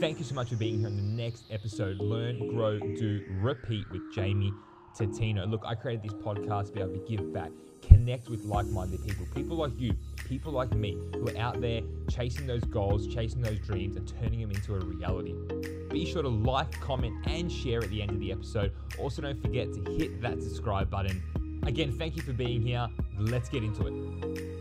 thank you so much for being here on the next episode Learn, Grow, Do, Repeat with Jamie Tatino. Look, I created this podcast to be able to give back, connect with like minded people, people like you, people like me, who are out there chasing those goals, chasing those dreams, and turning them into a reality. Be sure to like, comment, and share at the end of the episode. Also, don't forget to hit that subscribe button. Again, thank you for being here. Let's get into it.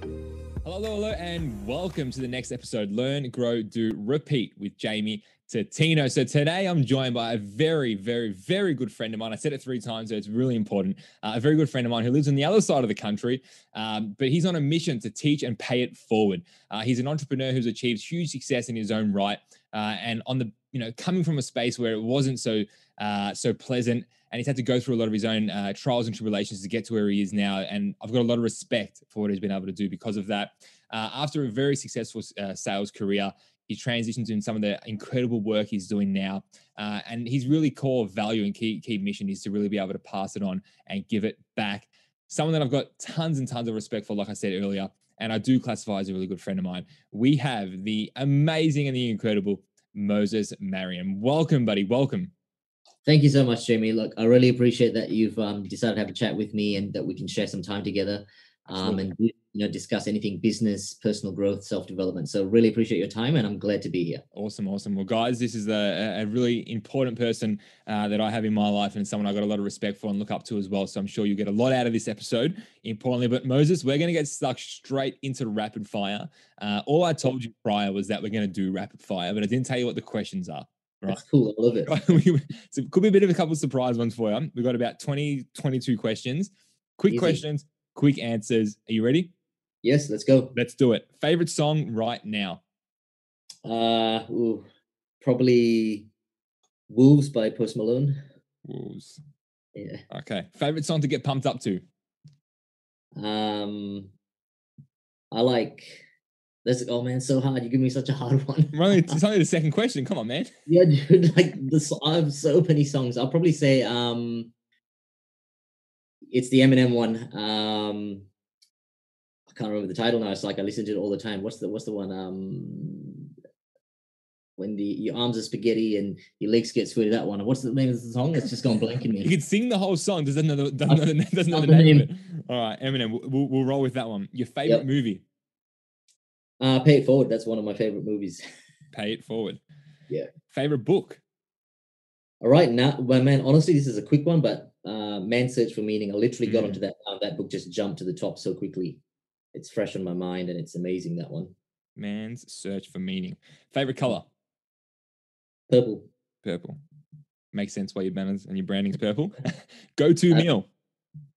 Hello, hello, and welcome to the next episode Learn, Grow, Do, Repeat with Jamie Tatino. So today I'm joined by a very, very, very good friend of mine. I said it three times, so it's really important. Uh, a very good friend of mine who lives on the other side of the country, um, but he's on a mission to teach and pay it forward. Uh, he's an entrepreneur who's achieved huge success in his own right, uh, and on the you know coming from a space where it wasn't so uh, so pleasant and he's had to go through a lot of his own uh, trials and tribulations to get to where he is now. And I've got a lot of respect for what he's been able to do because of that. Uh, after a very successful uh, sales career, he transitions in some of the incredible work he's doing now. Uh, and his really core value and key, key mission is to really be able to pass it on and give it back. Someone that I've got tons and tons of respect for, like I said earlier, and I do classify as a really good friend of mine. We have the amazing and the incredible Moses Marion. Welcome, buddy. Welcome. Thank you so much, Jamie. Look, I really appreciate that you've um, decided to have a chat with me and that we can share some time together um, and you know discuss anything business, personal growth, self development. So really appreciate your time, and I'm glad to be here. Awesome, awesome. Well, guys, this is a, a really important person uh, that I have in my life, and someone I got a lot of respect for and look up to as well. So I'm sure you get a lot out of this episode. Importantly, but Moses, we're going to get stuck straight into rapid fire. Uh, all I told you prior was that we're going to do rapid fire, but I didn't tell you what the questions are. Right. That's cool. I love it. so it could be a bit of a couple of surprise ones for you. We've got about 20, 22 questions. Quick Easy. questions, quick answers. Are you ready? Yes, let's go. Let's do it. Favorite song right now? Uh, ooh, probably Wolves by Post Malone. Wolves. Yeah. Okay. Favorite song to get pumped up to? Um, I like that's oh man, so hard. You give me such a hard one. it's only the second question. Come on, man. Yeah, dude. Like the I have so many songs. I'll probably say um, it's the Eminem one. Um, I can't remember the title now. It's like I listen to it all the time. What's the what's the one? Um, when the your arms are spaghetti and your legs get sweaty. That one. What's the name of the song? It's just gone blank in me. You could sing the whole song. Doesn't know the, doesn't know the, doesn't know the name, name, of it. All right, Eminem. We'll, we'll roll with that one. Your favorite yep. movie? Uh, Pay It Forward. That's one of my favorite movies. Pay It Forward. Yeah. Favorite book? All right, now, well, man, honestly, this is a quick one, but uh, Man's Search for Meaning. I literally got mm. onto that. Uh, that book just jumped to the top so quickly. It's fresh on my mind, and it's amazing. That one. Man's Search for Meaning. Favorite color? Purple. Purple. Makes sense why your banners and your branding's purple. Go to uh, meal.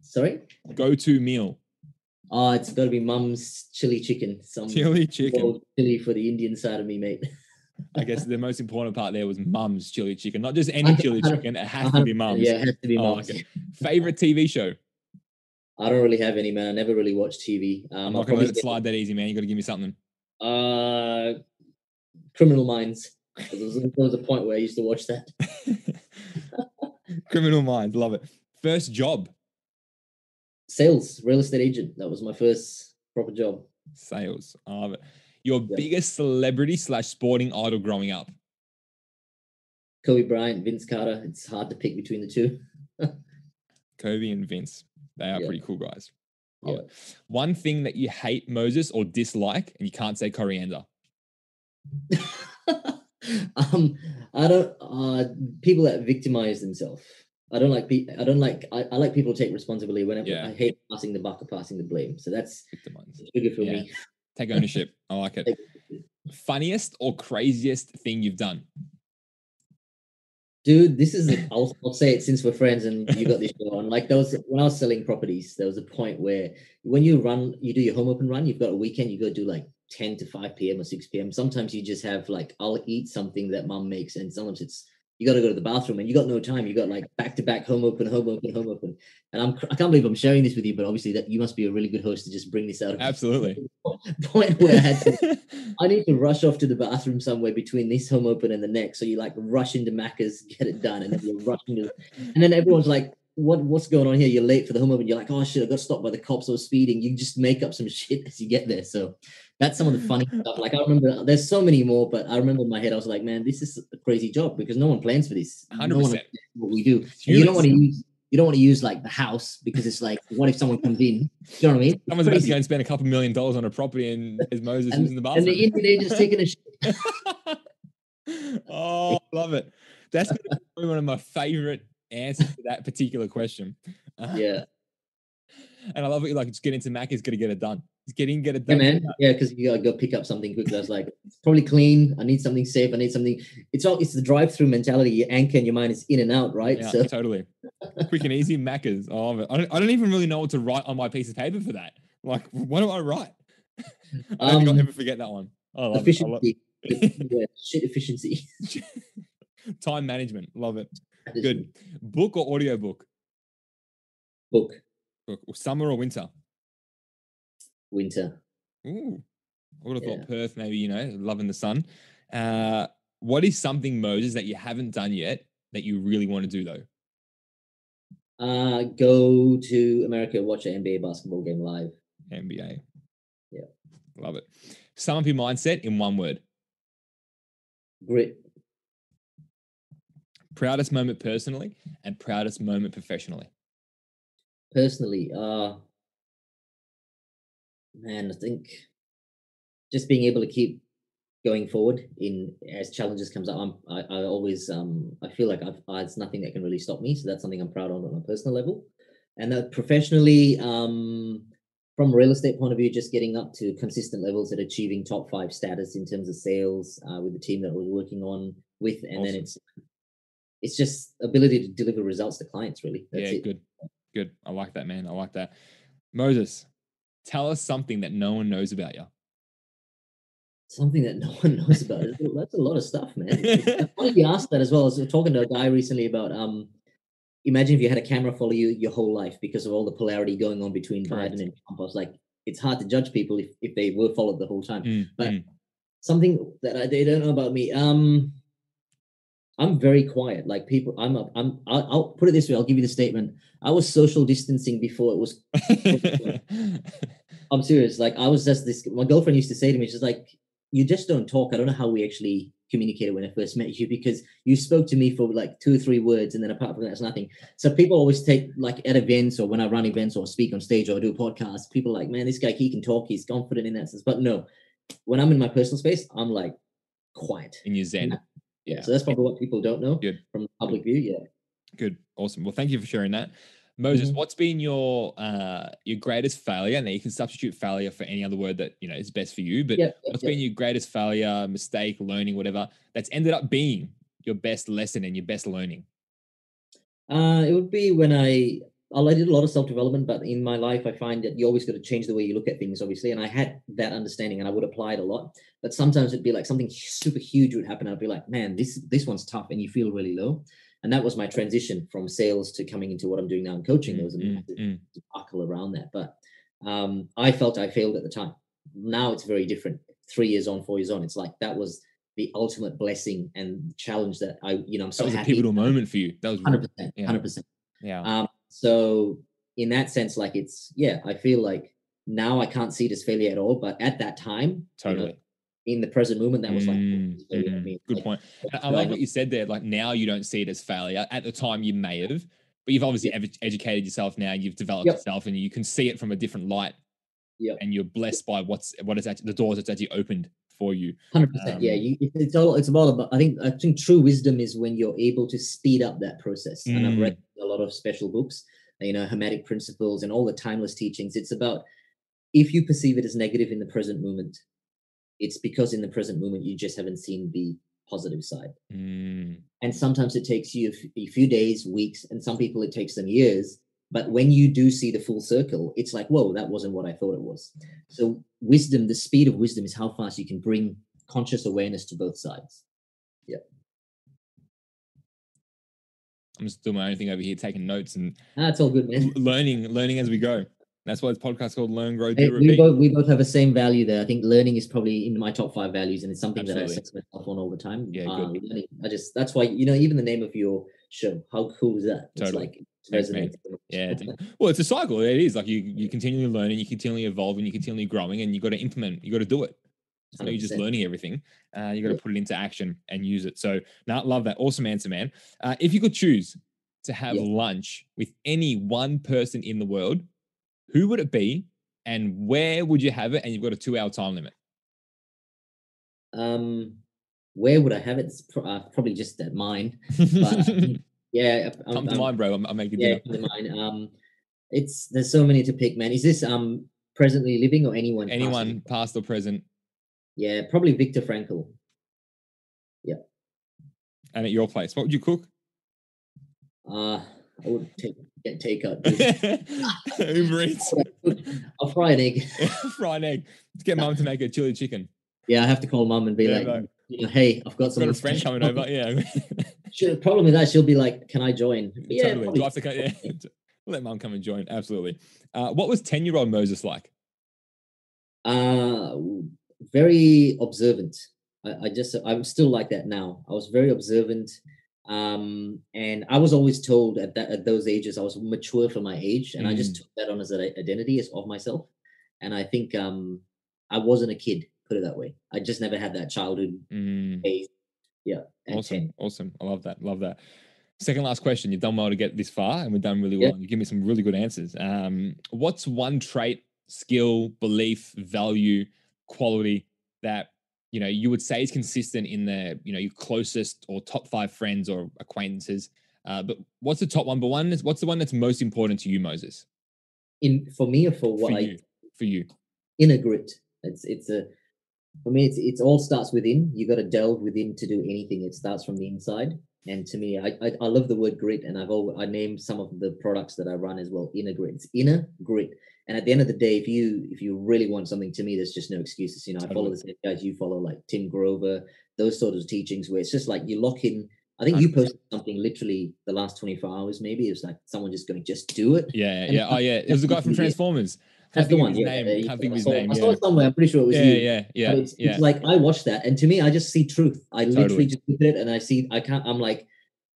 Sorry. Go to meal. Oh, it's got to be mum's chili chicken. Some chili chicken. Chili for the Indian side of me, mate. I guess the most important part there was mum's chili chicken, not just any chili chicken. It has to be mum's. Yeah, it has to be oh, mum's. Oh, okay. Favorite TV show? I don't really have any, man. I never really watch TV. Um, I'm not going to let it slide that easy, man. You got to give me something. Uh, Criminal Minds. There was, there was a point where I used to watch that. Criminal Minds, love it. First job sales, real estate agent. That was my first proper job. Sales. Um, your yeah. biggest celebrity slash sporting idol growing up? Kobe Bryant, Vince Carter. It's hard to pick between the two. Kobe and Vince. They are yeah. pretty cool guys. Yeah. One thing that you hate, Moses, or dislike, and you can't say coriander. um, I don't. Uh, people that victimize themselves. I don't like I don't like I, I like people to take responsibility whenever yeah. I hate passing the buck or passing the blame. So that's bigger for yeah. me. Take ownership. I like it. Funniest or craziest thing you've done? Dude, this is i will I'll say it since we're friends and you got this show on. Like there was when I was selling properties, there was a point where when you run, you do your home open run, you've got a weekend, you go do like 10 to 5 p.m. or 6 p.m. Sometimes you just have like I'll eat something that mom makes, and sometimes it's you got to go to the bathroom and you got no time. You got like back to back home open, home open, home open. And I'm I can't believe I'm sharing this with you, but obviously that you must be a really good host to just bring this out. Absolutely. Point where I had to, I need to rush off to the bathroom somewhere between this home open and the next. So you like rush into Macca's, get it done, and then you're rushing to, and then everyone's like what what's going on here? You're late for the home open. You're like, oh shit, I got stopped by the cops. I was speeding. You just make up some shit as you get there. So that's some of the funny stuff. Like I remember, there's so many more, but I remember in my head, I was like, man, this is a crazy job because no one plans for this. No 100%. one what we do. And you don't want to use. You don't want to use like the house because it's like, what if someone comes in? Do you know what I mean? Someone's about to go and spend a couple million dollars on a property and there's Moses And- using the bathroom, and bathroom. the Indian agent's taking a shit. oh, I love it. That's gonna one of my favorite answers to that particular question. Yeah, And I love it. Like, just get into Mac is going to get it done. Just get it yeah, done. man. Yeah, because you gotta go pick up something quick. Was like, it's probably clean. I need something safe. I need something. It's all. It's the drive-through mentality. Your anchor in your mind is in and out, right? Yeah, so totally. Quick and easy Macca's. I love it. I don't, I don't even really know what to write on my piece of paper for that. Like, what do I write? I don't think I'll Um, ever forget that one. I love it. Efficiency. yeah, shit efficiency. Time management. Love it. Good. Book or audio book? Book Book. Summer or winter? Winter. Ooh. I would have Yeah. thought Perth, maybe, you know, loving the sun. Uh, what is something, Moses, that you haven't done yet that you really want to do, though? Uh, go to America, watch an NBA basketball game live. NBA. Yeah. Love it. Sum up your mindset in one word. Grit. Proudest moment personally and proudest moment professionally. Personally, uh, man, I think just being able to keep going forward in as challenges comes up. I'm, I, I always um I feel like I've, uh, it's nothing that can really stop me. So that's something I'm proud of on a personal level, and that professionally, um, from a real estate point of view, just getting up to consistent levels at achieving top five status in terms of sales uh, with the team that we're working on with, and then it's it's just ability to deliver results to clients. Really, that's yeah, it. good. Good. I like that, man. I like that. Moses, tell us something that no one knows about you. Something that no one knows about. That's a- lot of stuff, man. Funny you asked that as well. I was talking to a guy recently about um, imagine if you had a camera follow you your whole life because of all the polarity going on between Correct. Biden and Trump. I was like, it's hard to judge people if, if they were followed the whole time. Mm, But- mm. Something that I, they don't know about me. Um, I'm very quiet. Like people, I'm a, I'm. I'll, I'll put it this way. I'll give you the statement. I was social distancing before it was I'm serious. Like I was just this. My girlfriend used to say to me, she's like, "You just don't talk." I don't know how we actually communicated when I first met you because you spoke to me for like two or three words, and then apart from that, it's nothing. So people always take like at events or when I run events or speak on stage or do a podcast, people are like, "Man, this guy he can talk. He's confident in that sense." But no, when I'm in my personal space, I'm like quiet. in your zen. Yeah. So that's probably what people don't know Good. from the public view. Yeah. Good. Awesome. Well, thank you for sharing that. Moses, Mhm. what's been your uh your greatest failure? Now you can substitute failure for any other word that you know is best for you, but Yeah. what's been your greatest failure, mistake, learning, whatever, that's ended up being your best lesson and your best learning? Uh, it would be when I I did a lot of self development, but in my life, I find that you always got to change the way you look at things, obviously. And I had that understanding, and I would apply it a lot. But sometimes it'd be like something super huge would happen. I'd be like, "Man, this this one's tough," and you feel really low. And that was my transition from sales to coming into what I'm doing now in coaching. There was a Mm, massive mm, debacle around that, but um, I felt I failed at the time. Now it's very different. Three years on, four years on, it's like that was the ultimate blessing and challenge that I, you know, I'm so that was a pivotal moment for you. That was Hundred percent, Yeah. hundred percent. yeah. Um, so in that sense, like it's yeah, I feel like now I can't see it as failure at all. But at that time, you know, totally. in the present moment, that was like Mm, it's failure. I mean, good like, point. I- like what you said there. Like now you don't see it as failure. At the time you may have, but you've obviously edu- educated yourself now. You've developed Yep. yourself, and you can see it from a different light. Yep. And you're blessed by what's what is actually the doors that's actually opened for you. Hundred percent. Yeah, Um, you, it's all it's all about. I think I think true wisdom is when you're able to speed up that process. And I've Mm. read a lot of special books, you know, hermetic principles and all the timeless teachings. It's about if you perceive it as negative in the present moment, it's because in the present moment you just haven't seen the positive side. Mm, and sometimes it takes you a few days weeks and some people it takes them years but when you do see the full circle it's like whoa that wasn't what i thought it was so wisdom the speed of wisdom is how fast you can bring conscious awareness to both sides Yeah. I'm just doing my own thing over here, taking notes and that's all good man learning, learning as we go. That's why this podcast called Learn, Grow, Hey, Do, we both we both have the same value there. I think learning is probably in my top five values, and it's something that I Absolutely. set myself on all the time. Yeah, uh, good. learning. I just that's why you know even the name of your show. How cool is that? It's Totally. like Yeah. well, it's a cycle. It is like you you continually learning, you continually evolving, and you continually growing, and you got to implement. You got to do it. It's not you just learning everything. Uh, you got to yeah. put it into action and use it. So, now love that. Awesome answer, man. Uh, if you could choose to have yeah. lunch with any one person in the world, who would it be, and where would you have it? And you've got a two-hour time limit. Um, where would I have it? It's uh, probably just at mine. But yeah, I'm, come to I'm, mind, bro. I'm, I'm making yeah, come to mind. Um, it's there's so many to pick, man. Is this um presently living or anyone? Anyone, past, past or present? Yeah, probably Viktor Frankl. Yeah. And at your place, what would you cook? Uh, I would take get takeout. Uber Eats. I'll fry an egg. fry an egg. Let's get mum to make a chili chicken. Yeah, I have to call mum and be yeah, like, you know, hey, I've got some. Got a friend coming over. Yeah. The problem with that, she'll be like, "Can I join?" Yeah, totally. Do I have to? Yeah. Let mum come and join. Absolutely. Uh, what was ten-year-old Moses like? Uh very observant. I, I just I'm still like that now. I was very observant. Um, and I was always told at that at those ages I was mature for my age, and mm. I just mm. took that on as an identity as of myself. And I think um, I wasn't a kid, put it that way. I just never had that childhood mm. phase. Yeah. Awesome. 10. Awesome. I love that. Love that. Second last question. You've done well to get this far, and we've done really well. You give me some really good answers. Um, what's one trait, skill, belief, value, quality that you know you would say is consistent in the you know your closest or top five friends or acquaintances uh, but what's the top one but one is what's the one that's most important to you moses in for me or for what for i you, for you inner grit it's it's a for me it's it's all starts within you got to delve within to do anything it starts from the inside and to me I, I, I love the word grit and i've always i named some of the products that i run as well inner grit it's inner grit and at the end of the day, if you if you really want something to me, there's just no excuses. You know. I follow the same guys you follow, like Tim Grover, those sort of teachings where it's just like you lock in. I think you posted something literally the last 24 hours, maybe. It was like someone just going, to just do it. Yeah, yeah. Oh, yeah. It was the guy from Transformers. That's the one. His yeah, name. Can't think of his name. I saw it somewhere. I'm pretty sure it was yeah, you. Yeah, yeah, it's, yeah. It's like I watched that, and to me, I just see truth. I totally. literally just look at it, and I see. I can't. I'm like,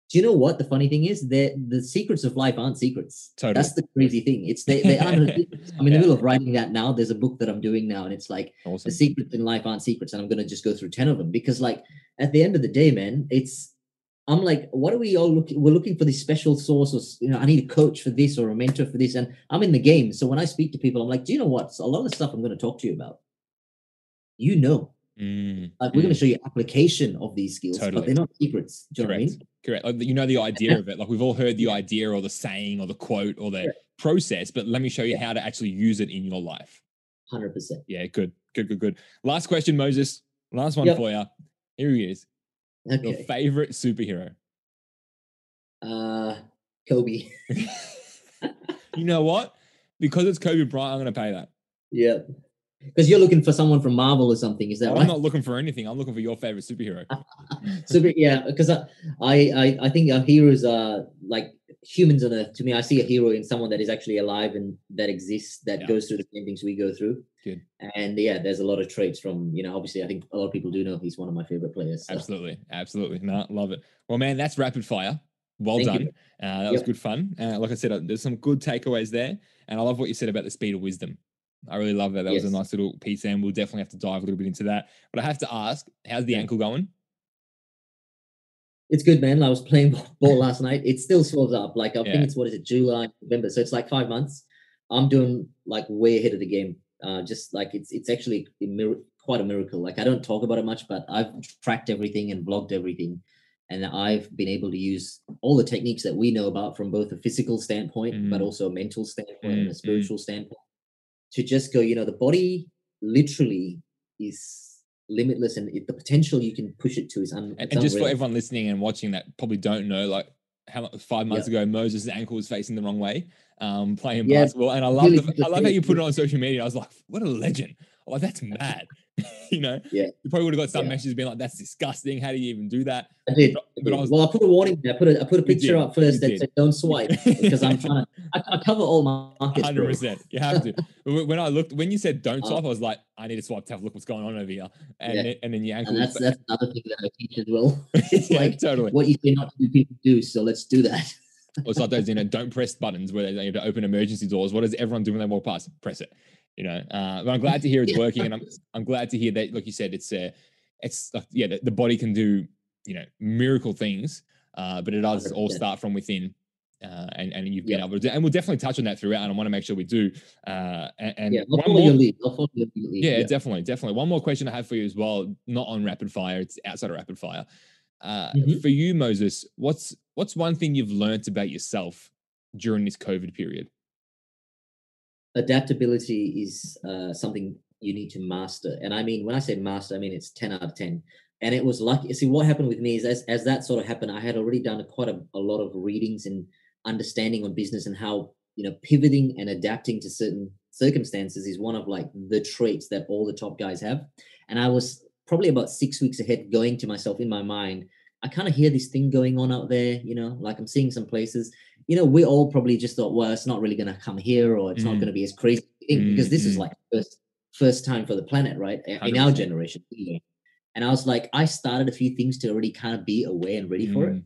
do you know what the funny thing is? That the secrets of life aren't secrets. Totally. That's the crazy thing. It's they, they aren't. I'm in yeah. the middle of writing that now. There's a book that I'm doing now, and it's like awesome. the secrets in life aren't secrets, and I'm gonna just go through ten of them because, like, at the end of the day, man, it's. I'm like, what are we all looking? We're looking for this special sauce, or you know, I need a coach for this or a mentor for this, and I'm in the game. So when I speak to people, I'm like, do you know what? A lot of the stuff I'm going to talk to you about, you know, Mm, like we're mm. going to show you application of these skills, totally. but they're not secrets. Do you Correct. know what I mean? Correct. Like, you know the idea of it. Like we've all heard the idea or the saying or the quote or the process, but let me show you yeah. how to actually use it in your life. Hundred percent. Yeah, good, good, good, good. Last question, Moses. Last one yep. for you. Here he is. Okay. Your favorite superhero? Uh, Kobe. you know what? Because it's Kobe Bryant, I'm going to pay that. Yeah. Because you're looking for someone from Marvel or something, is that I'm right? I'm not looking for anything. I'm looking for your favorite superhero. Super, yeah, because I, I, I think our heroes are like humans on Earth. To me, I see a hero in someone that is actually alive and that exists, that yeah. goes through the same things we go through. Good. And yeah, there's a lot of traits from you know. Obviously, I think a lot of people do know he's one of my favorite players. So. Absolutely, absolutely. No, love it. Well, man, that's rapid fire. Well Thank done. Uh, that yep. was good fun. Uh, like I said, uh, there's some good takeaways there, and I love what you said about the speed of wisdom. I really love that. That yes. was a nice little piece, and we'll definitely have to dive a little bit into that. But I have to ask, how's the ankle going? It's good, man. I was playing ball last night. It still swells up. Like I yeah. think it's what is it, July, November. So it's like five months. I'm doing like way ahead of the game. Uh, just like it's it's actually a mir- quite a miracle. Like I don't talk about it much, but I've tracked everything and blogged everything, and I've been able to use all the techniques that we know about from both a physical standpoint, mm. but also a mental standpoint mm. and a mm-hmm. spiritual standpoint to just go, you know, the body literally is limitless and it, the potential you can push it to is un- and, and just for everyone listening and watching that probably don't know, like how five months ago Moses' ankle was facing the wrong way, um, playing yeah, basketball. And I love really the, I love how you put it on social media. I was like, what a legend. Like that's mad. you know, yeah. You probably would have got some yeah. messages being like, "That's disgusting. How do you even do that?" I did. But, but I was, well, I put a warning. There. I put a I put a picture up first that said, "Don't swipe," because I'm trying to. I, I cover all my markets. Hundred percent. You have to. when I looked, when you said "Don't uh, swipe," I was like, "I need to swipe to have a look what's going on over here." And yeah. then, and then your ankle. And that's that's another thing that I teach as well. It's yeah, like totally what you say not to do, people do. So let's do that. or it's like those, you know, don't press buttons where they have to open emergency doors. What does everyone do when they walk past? Press it. You know, uh, but I'm glad to hear it's working, and I'm I'm glad to hear that, like you said, it's uh, it's like yeah, the, the body can do you know miracle things, uh, but it does all start from within. Uh, and and you've been able to do, and we'll definitely touch on that throughout. And I want to make sure we do. Uh, and, and yeah, one more, your your Yeah, yeah, definitely, definitely. One more question I have for you as well, not on rapid fire. It's outside of rapid fire. Uh, mm-hmm. For you, Moses, what's what's one thing you've learned about yourself during this COVID period? Adaptability is uh, something you need to master, and I mean when I say master, I mean it's ten out of ten. And it was lucky. See, what happened with me is as as that sort of happened, I had already done quite a, a lot of readings and understanding on business and how you know pivoting and adapting to certain circumstances is one of like the traits that all the top guys have. And I was probably about six weeks ahead, going to myself in my mind, I kind of hear this thing going on out there, you know, like I'm seeing some places. You know, we all probably just thought, well, it's not really going to come here, or it's mm. not going to be as crazy mm. because this mm. is like first first time for the planet, right? 100%. In our generation. And I was like, I started a few things to already kind of be aware and ready for it. Mm.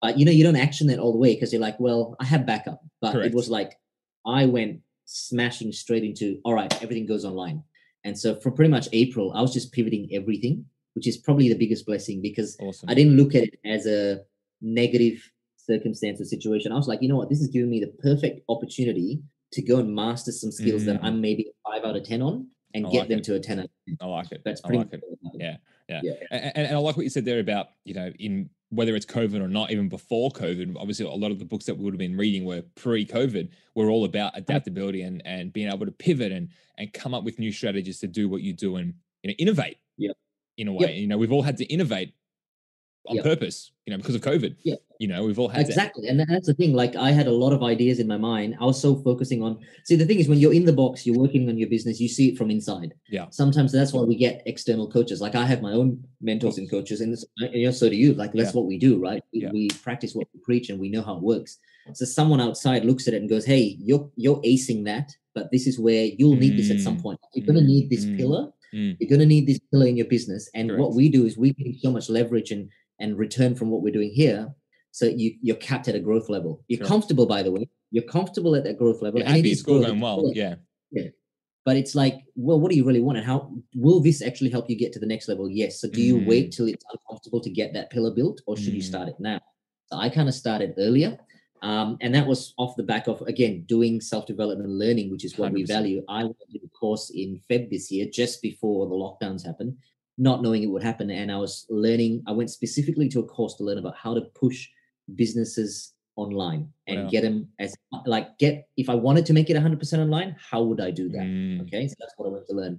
But you know, you don't action that all the way because you're like, well, I have backup. But Correct. it was like I went smashing straight into all right, everything goes online. And so for pretty much April, I was just pivoting everything, which is probably the biggest blessing because awesome. I didn't look at it as a negative circumstance or situation. I was like, you know what, this is giving me the perfect opportunity to go and master some skills mm. that I'm maybe five out of 10 on and I get like them it. to a 10 out of 10. I like it. That's pretty I like it. Yeah. Yeah. yeah. And, and I like what you said there about, you know, in whether it's COVID or not, even before COVID, obviously a lot of the books that we would have been reading were pre-COVID, were all about adaptability and and being able to pivot and and come up with new strategies to do what you do and you know innovate. Yeah. In a way, yep. you know, we've all had to innovate on yep. purpose, you know, because of COVID. Yeah. You know, we've all had exactly, and that's the thing. Like, I had a lot of ideas in my mind. I was so focusing on. See, the thing is, when you're in the box, you're working on your business. You see it from inside. Yeah. Sometimes that's why we get external coaches. Like, I have my own mentors and coaches, and, this, and you know, so do you. Like, that's yeah. what we do, right? We, yeah. we practice what we preach, and we know how it works. So someone outside looks at it and goes, "Hey, you're you're acing that, but this is where you'll need mm. this at some mm. point. You're going to need this mm. pillar." Mm. You're going to need this pillar in your business. And Correct. what we do is we give so much leverage and and return from what we're doing here. So you you're capped at a growth level. You're sure. comfortable, by the way. You're comfortable at that growth level. You're and it is going well. Yeah. Yeah. But it's like, well, what do you really want? And how will this actually help you get to the next level? Yes. So do you mm. wait till it's uncomfortable to get that pillar built, or should mm. you start it now? So I kind of started earlier. Um, and that was off the back of again doing self-development and learning, which is what 100%. we value. I went to a course in Feb this year, just before the lockdowns happened, not knowing it would happen. And I was learning, I went specifically to a course to learn about how to push businesses online and wow. get them as like get if I wanted to make it 100% online, how would I do that? Mm. Okay, so that's what I went to learn.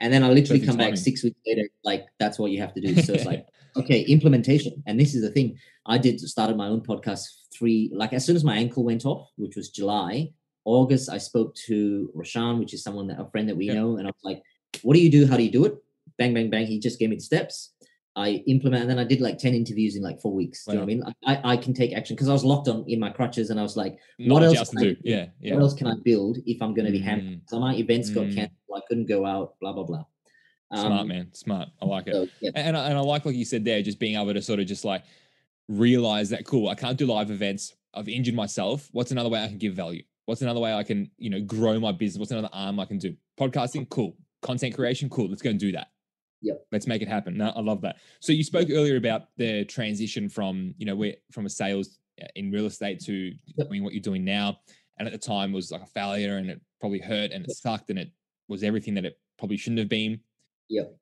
And then I literally Perfect come timing. back six weeks later, like that's what you have to do. So it's like, okay, implementation. And this is the thing. I did started my own podcast three, like as soon as my ankle went off, which was July, August, I spoke to Roshan, which is someone that a friend that we know, and I was like, what do you do? How do you do it? bang, bang, bang. He just gave me the steps. I implement, and then I did like 10 interviews in like four weeks. Wow. Do you know what I mean? I, I can take action because I was locked on in my crutches and I was like, what else, can I, do? Yeah, yeah. what else can I build if I'm going to be mm. hampered? So my events mm. got canceled. I couldn't go out, blah, blah, blah. Um, Smart, man. Smart. I like it. So, yeah. and, I, and I like what you said there, just being able to sort of just like realize that, cool, I can't do live events. I've injured myself. What's another way I can give value? What's another way I can, you know, grow my business? What's another arm I can do? Podcasting, cool. Content creation, cool. Let's go and do that. Yep. Let's make it happen. No, I love that. So you spoke earlier about the transition from, you know, where from a sales uh, in real estate to yep. doing what you're doing now. And at the time was like a failure and it probably hurt and it yep. sucked and it was everything that it probably shouldn't have been. Yep.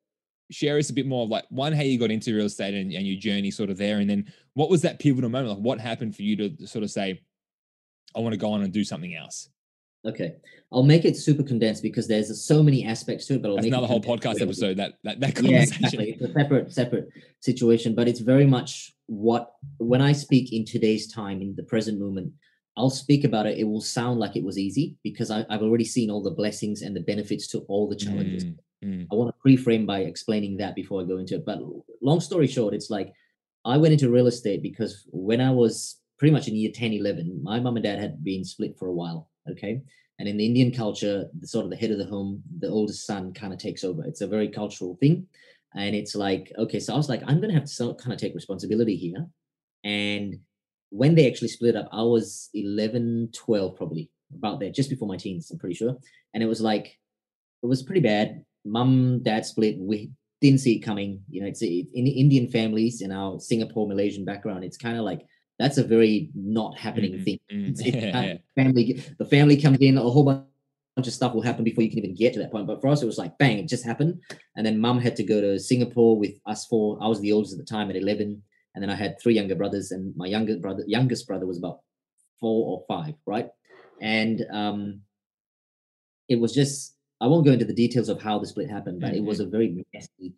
Share us a bit more of like one, how you got into real estate and, and your journey sort of there. And then what was that pivotal moment? Like what happened for you to sort of say, I want to go on and do something else? Okay, I'll make it super condensed because there's so many aspects to it. But I'll That's make another whole podcast episode. That that that conversation. Yeah, exactly. It's a separate separate situation, but it's very much what when I speak in today's time in the present moment. I'll speak about it. It will sound like it was easy because I, have already seen all the blessings and the benefits to all the challenges. Mm, mm. I want to pre-frame by explaining that before I go into it. But long story short, it's like I went into real estate because when I was pretty much in year 10, 11, my mom and dad had been split for a while Okay. And in the Indian culture, the sort of the head of the home, the oldest son kind of takes over. It's a very cultural thing. And it's like, okay, so I was like, I'm going to have to kind of take responsibility here. And when they actually split up, I was 11, 12, probably about there, just before my teens, I'm pretty sure. And it was like, it was pretty bad. Mum, dad split. We didn't see it coming. You know, it's in the Indian families in our Singapore, Malaysian background. It's kind of like that's a very not happening Mhm, thing. mhm. It's- it's Yeah, yeah. family, the family comes in, a whole bunch of stuff will happen before you can even get to that point. But for us, it was like bang, it just happened. And then mum had to go to Singapore with us four. I was the oldest at the time at 11. And then I had three younger brothers, and my younger brother, youngest brother was about four or five, right? And um, it was just, I won't go into the details of how the split happened, but it was a very messy,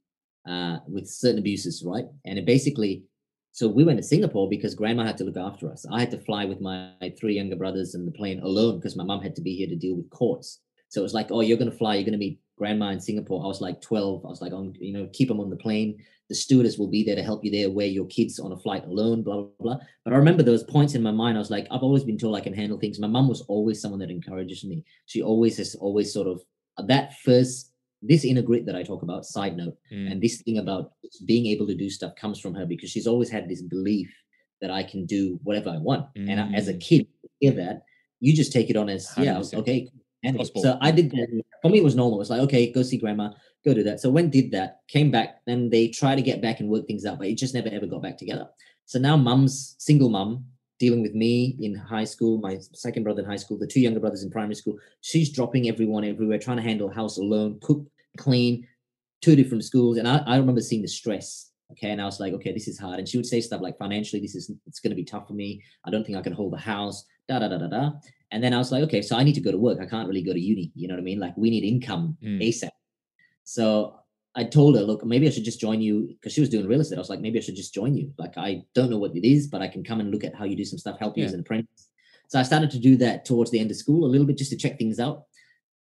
uh, with certain abuses, right? And it basically, so we went to Singapore because grandma had to look after us. I had to fly with my three younger brothers in the plane alone because my mom had to be here to deal with courts. So it was like, oh, you're going to fly, you're going to meet grandma in Singapore. I was like 12. I was like, on, you know, keep them on the plane. The stewardess will be there to help you there, where your kids on a flight alone, blah, blah, blah. But I remember those points in my mind. I was like, I've always been told I can handle things. My mom was always someone that encourages me. She always has always sort of that first, this inner grit that I talk about, side note, Mm. and this thing about being able to do stuff comes from her because she's always had this belief that I can do whatever I want. And I, as a Mm. kid, hear that, you just take it on as, yeah, 100%. okay. And Possible. so I did that. For me, it was normal. It was like, okay, go see grandma, go do that. So when did that, came back, then they try to get back and work things out, but it just never ever got back together. So now mum's single mum dealing with me in high school, my second brother in high school, the two younger brothers in primary school. She's dropping everyone everywhere, trying to handle house alone, cook, clean, two different schools. And I, I remember seeing the stress. Okay. And I was like, okay, this is hard. And she would say stuff like financially, this is it's gonna be tough for me. I don't think I can hold the house, da da da da da. And then I was like, okay, so I need to go to work. I can't really go to uni. You know what I mean? Like we need income Mm. ASAP. So I told her, look, maybe I should just join you because she was doing real estate. I was like, maybe I should just join you. Like, I don't know what it is, but I can come and look at how you do some stuff, help you Yeah. as an apprentice. So I started to do that towards the end of school a little bit just to check things out.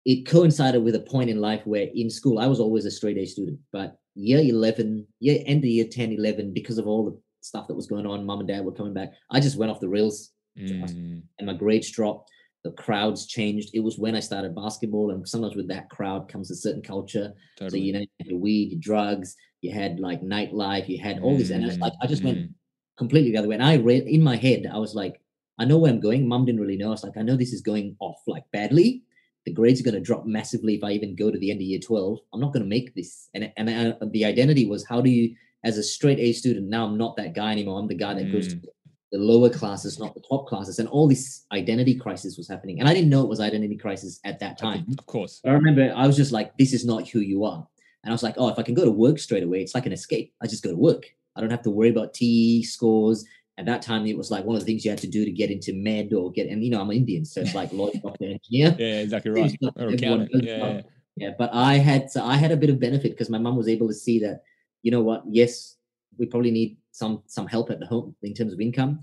It coincided with a point in life where in school, I was always a straight A student, but year 11, year end of year 10, 11, because of all the stuff that was going on, mom and dad were coming back. I just went off the rails Mm. and my grades dropped. The crowds changed. It was when I started basketball, and sometimes with that crowd comes a certain culture. So you know, you had weed, your drugs, you had like nightlife, you had all this, and Mm, like I just went mm. completely the other way. And I read in my head, I was like, I know where I'm going. Mum didn't really know. I was like, I know this is going off like badly. The grades are going to drop massively if I even go to the end of year 12. I'm not going to make this. And and I, the identity was, how do you, as a straight A student, now I'm not that guy anymore. I'm the guy that goes to Mm. The lower classes, not the top classes, and all this identity crisis was happening. And I didn't know it was identity crisis at that time. Of course. But I remember I was just like, this is not who you are. And I was like, oh, if I can go to work straight away, it's like an escape. I just go to work. I don't have to worry about TE scores. At that time, it was like one of the things you had to do to get into med or get, and you know, I'm Indian, so it's like lawyer, doctor, engineer. Yeah, exactly right. Or accountant. Yeah, yeah. Yeah, but I had so I had a bit of benefit because my mom was able to see that, you know what, yes, we probably need some some help at the home in terms of income.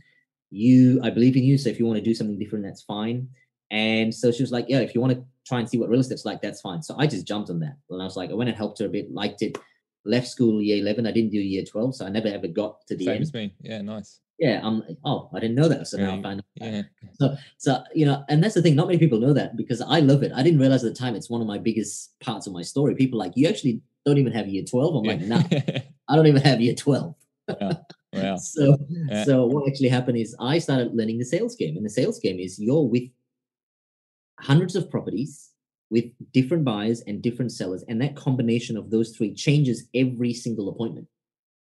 You, I believe in you. So if you want to do something different, that's fine. And so she was like, Yeah, if you want to try and see what real estate's like, that's fine. So I just jumped on that. And I was like, I went and helped her a bit, liked it, left school year 11. I didn't do year 12. So I never ever got to the Same end. as me. Yeah, nice. Yeah. I'm oh, I didn't know that. So now I Yeah, out. Yeah. So, so you know, and that's the thing. Not many people know that because I love it. I didn't realize at the time it's one of my biggest parts of my story. People like you actually don't even have year twelve. I'm like, nah, I don't even have year twelve. wow. So, Yeah. so what actually happened is I started learning the sales game, and the sales game is you're with hundreds of properties with different buyers and different sellers, and that combination of those three changes every single appointment.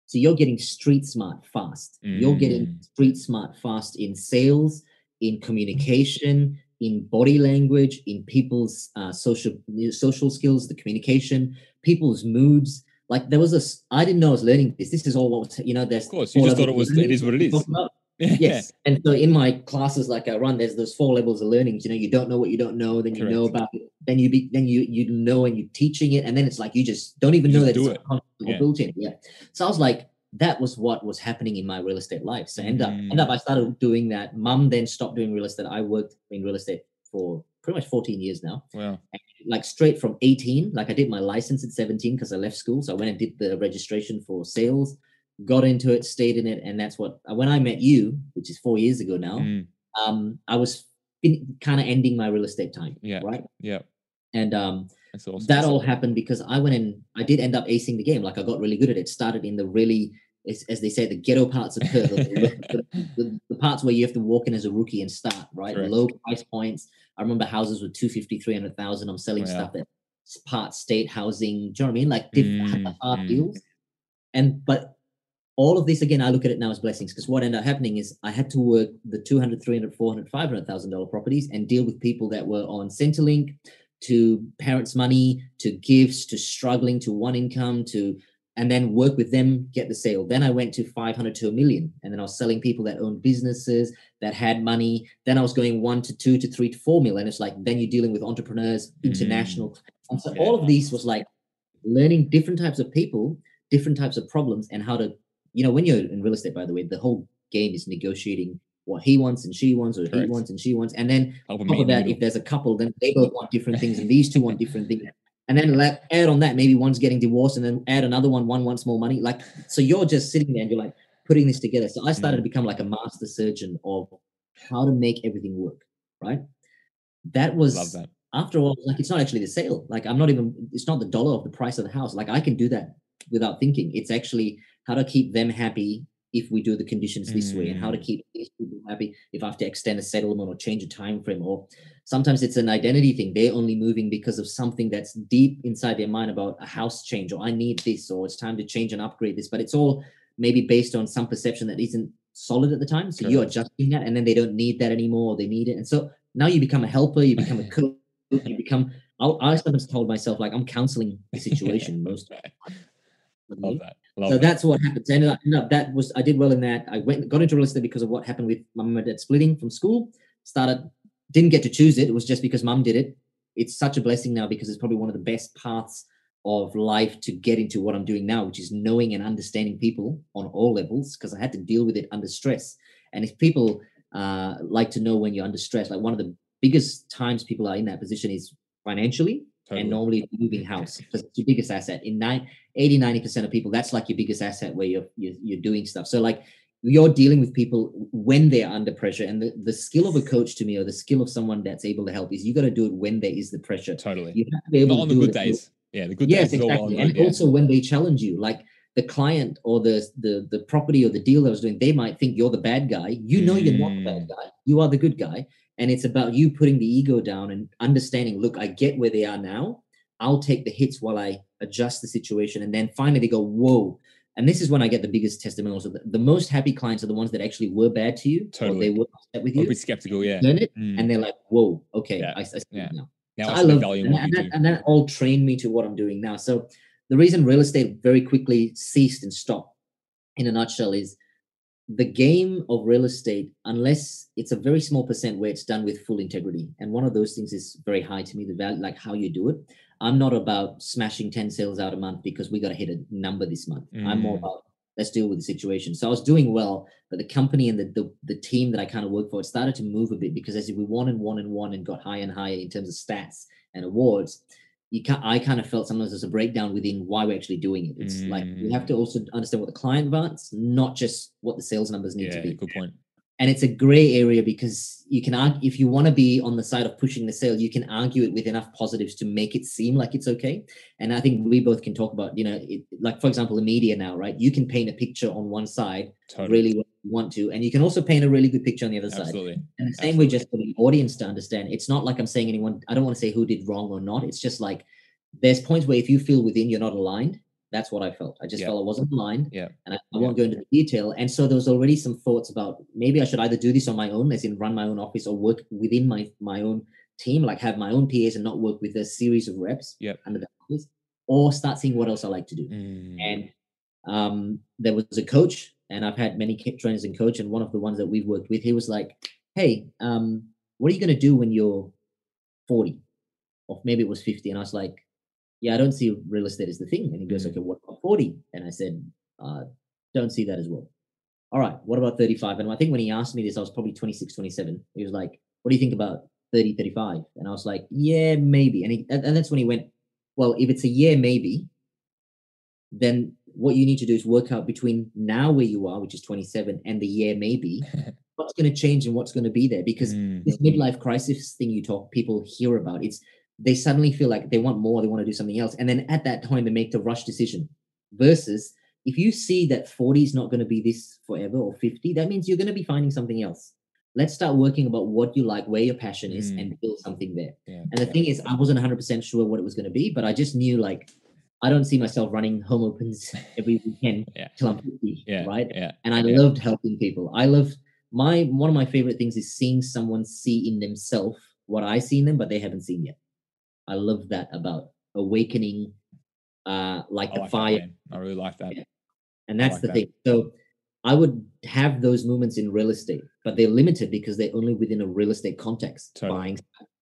So you're getting street smart fast. You're getting Mm. street smart fast in sales, in communication, in body language, in people's uh, social social skills, the communication, people's moods. Like there was a, s- I didn't know I was learning this. This is all what was, you know. There's Of course. You just thought it was, it is what it learning is. we talk about. Yeah. Yes. And so in my classes, like I run, there's those four levels of learnings. You know, you don't know what you don't know, then you know about it, then you be, then you you know and you're teaching it, and then it's like you just don't even You know that it's it. Yeah. built in. Yeah. So I was like, that was what was happening in my real estate life. So end up end up Mm. I started doing that. Mum then stopped doing real estate. I worked in real estate for pretty much 14 years now. Wow. Like straight from 18. Like I did my license at 17 because I left school. So I went and did the registration for sales, got into it, stayed in it, and that's what when I met you, which is four years ago now. Mm. Um, I was kind of ending my real estate time. Yeah. Right. Yeah. And um, awesome. that all happened because I went and I did end up acing the game. Like I got really good at it. Started in the really as, as they say, the ghetto parts of Perth, the, the, the, parts where you have to walk in as a rookie and start, right? Correct. Low price points. I remember houses with 250, 300,000. I'm selling yeah. stuff that part state housing. Do you know what I mean? Like different mm, hard mm. deals. And, but all of this, again, I look at it now as blessings because what ended up happening is I had to work the 200, 300, 400, $500,000 properties and deal with people that were on Centrelink to parents' money, to gifts, to struggling, to one income, to and then work with them, get the sale. Then I went to 500 to a million. And then I was selling people that owned businesses that had money. Then I was going one to two to three to four million. It's like, then you're dealing with entrepreneurs, mm-hmm. international. Mm. And so yeah. all of these was like learning different types of people, different types of problems, and how to, you know, when you're in real estate, by the way, the whole game is negotiating what he wants and she wants, or Correct. he wants and she wants. And then top of that, if there's a couple, then they both want different things, and these two want different things and then let, add on that maybe one's getting divorced and then add another one one wants more money like so you're just sitting there and you're like putting this together so i started mm. to become like a master surgeon of how to make everything work right that was that. after all like it's not actually the sale like i'm not even it's not the dollar of the price of the house like i can do that without thinking it's actually how to keep them happy if we do the conditions this mm. way and how to mm. keep these people happy if I have to extend a settlement or change a time frame or sometimes it's an identity thing. They're only moving because of something that's deep inside their mind about a house change or I need this or it's time to change and upgrade this. But it's all maybe based on some perception that isn't solid at the time. So you're adjusting that and then they don't need that anymore they need it. And so now you become a helper you become a coach you become I, I sometimes told myself like I'm counseling the situation most Love that. Love so that. that's what happened. So ended up, ended up, that was I did well in that. I went got into real estate because of what happened with my mum and dad splitting from school. Started didn't get to choose it. It was just because mum did it. It's such a blessing now because it's probably one of the best paths of life to get into what I'm doing now, which is knowing and understanding people on all levels because I had to deal with it under stress. And if people uh, like to know when you're under stress, like one of the biggest times people are in that position is financially Totally. And normally moving house because it's your biggest asset. In nine, 80, 90% of people, that's like your biggest asset where you're, you're, you're doing stuff. So like you're dealing with people when they're under pressure. And the, the skill of a coach to me or the skill of someone that's able to help is you got to do it when there is the pressure. Totally. You have to be able Not to on the good days. Yeah, the good yes, days. Yes, exactly. And yeah. also when they challenge you, like the client or the, the the property or the deal I was doing, they might think you're the bad guy. You know mm. you're not the bad mm. guy. You are the good guy. And it's about you putting the ego down and understanding, look, I get where they are now. I'll take the hits while I adjust the situation. And then finally they go, whoa. And this is when I get the biggest testimonials. Of the, the most happy clients are the ones that actually were bad to you. Totally. they were upset with you. A bit skeptical, yeah. Learn it, mm. and they're like, whoa, okay, yeah. I, I see yeah. now. Now so I love value and, and, that, and that all trained me to what I'm doing now. So the reason real estate very quickly ceased and stopped in a nutshell is the game of real estate, unless it's a very small percent where it's done with full integrity, and one of those things is very high to me, the value, like how you do it. I'm not about smashing 10 sales out a month because we got to hit a number this month. Mm. I'm more mm. about let's deal with the situation. So I was doing well, but the company and the, the, the team that I kind of work for, it started to move a bit because as we won and won and won and got higher and higher in terms of stats and awards, you can I kind of felt sometimes there's a breakdown within why we're actually doing it. It's mm. like we have to mm. also understand what the client wants, not just what the sales numbers need yeah, to be. Good point. And it's a gray area because you can argue if you want to be on the side of pushing the sale, you can argue it with enough positives to make it seem like it's okay. And I think we both can talk about, you know, it, like for example, the media now, right? You can paint a picture on one side totally. really want to, and you can also paint a really good picture on the other Absolutely. side. And the same Absolutely. way, just for the audience to understand, it's not like I'm saying anyone. I don't want to say who did wrong or not. It's just like there's points where if you feel within you're not aligned, that's what I felt. I just felt I wasn't aligned. Yeah. And I, I won't go into the detail. And so there was already some thoughts about maybe I should either do this on my own, as in run my own office, or work within my my own team, like have my own PAs and not work with a series of reps yep. under the office, or start seeing what else I like to do. Mm. And um, there was a coach, and I've had many trainers and coach, and one of the ones that we've worked with, he was like, "Hey, um, what are you going to do when you're 40?" Or maybe it was 50, and I was like, yeah, I don't see real estate as the thing. And he goes, okay, what about 40? And I said, uh, don't see that as well. All right, what about 35? And I think when he asked me this, I was probably 26, 27. He was like, what do you think about 30, 35? And I was like, yeah, maybe. And, he, and, and that's when he went, well, if it's a year, maybe, then what you need to do is work out between now where you are, which is 27, and the year maybe, what's going to change and what's going to be there. Because mm. this midlife crisis thing you talk, people hear about, it's they suddenly feel like they want more, they want to do something else. And then at that time, they make the rush decision versus if you see that 40 is not going to be this forever or 50, that means you're going to be finding something else. Let's start working about what you like, where your passion is, Mm. and build something there. Yeah. And the thing is, I wasn't 100% sure what it was going to be, but I just knew like, I don't see myself running home opens every weekend Yeah. till I'm 50, Yeah. right? Yeah. And I Yeah. loved helping people. I loved my one of my favorite things is seeing someone see in themselves what I see in them, but they haven't seen yet. I love that about awakening, uh, like I the like fire. I really like that. Yeah. and that's like the that. thing. So I would have those moments in real estate, but they're limited because they're only within a real estate context. Totally. Buying,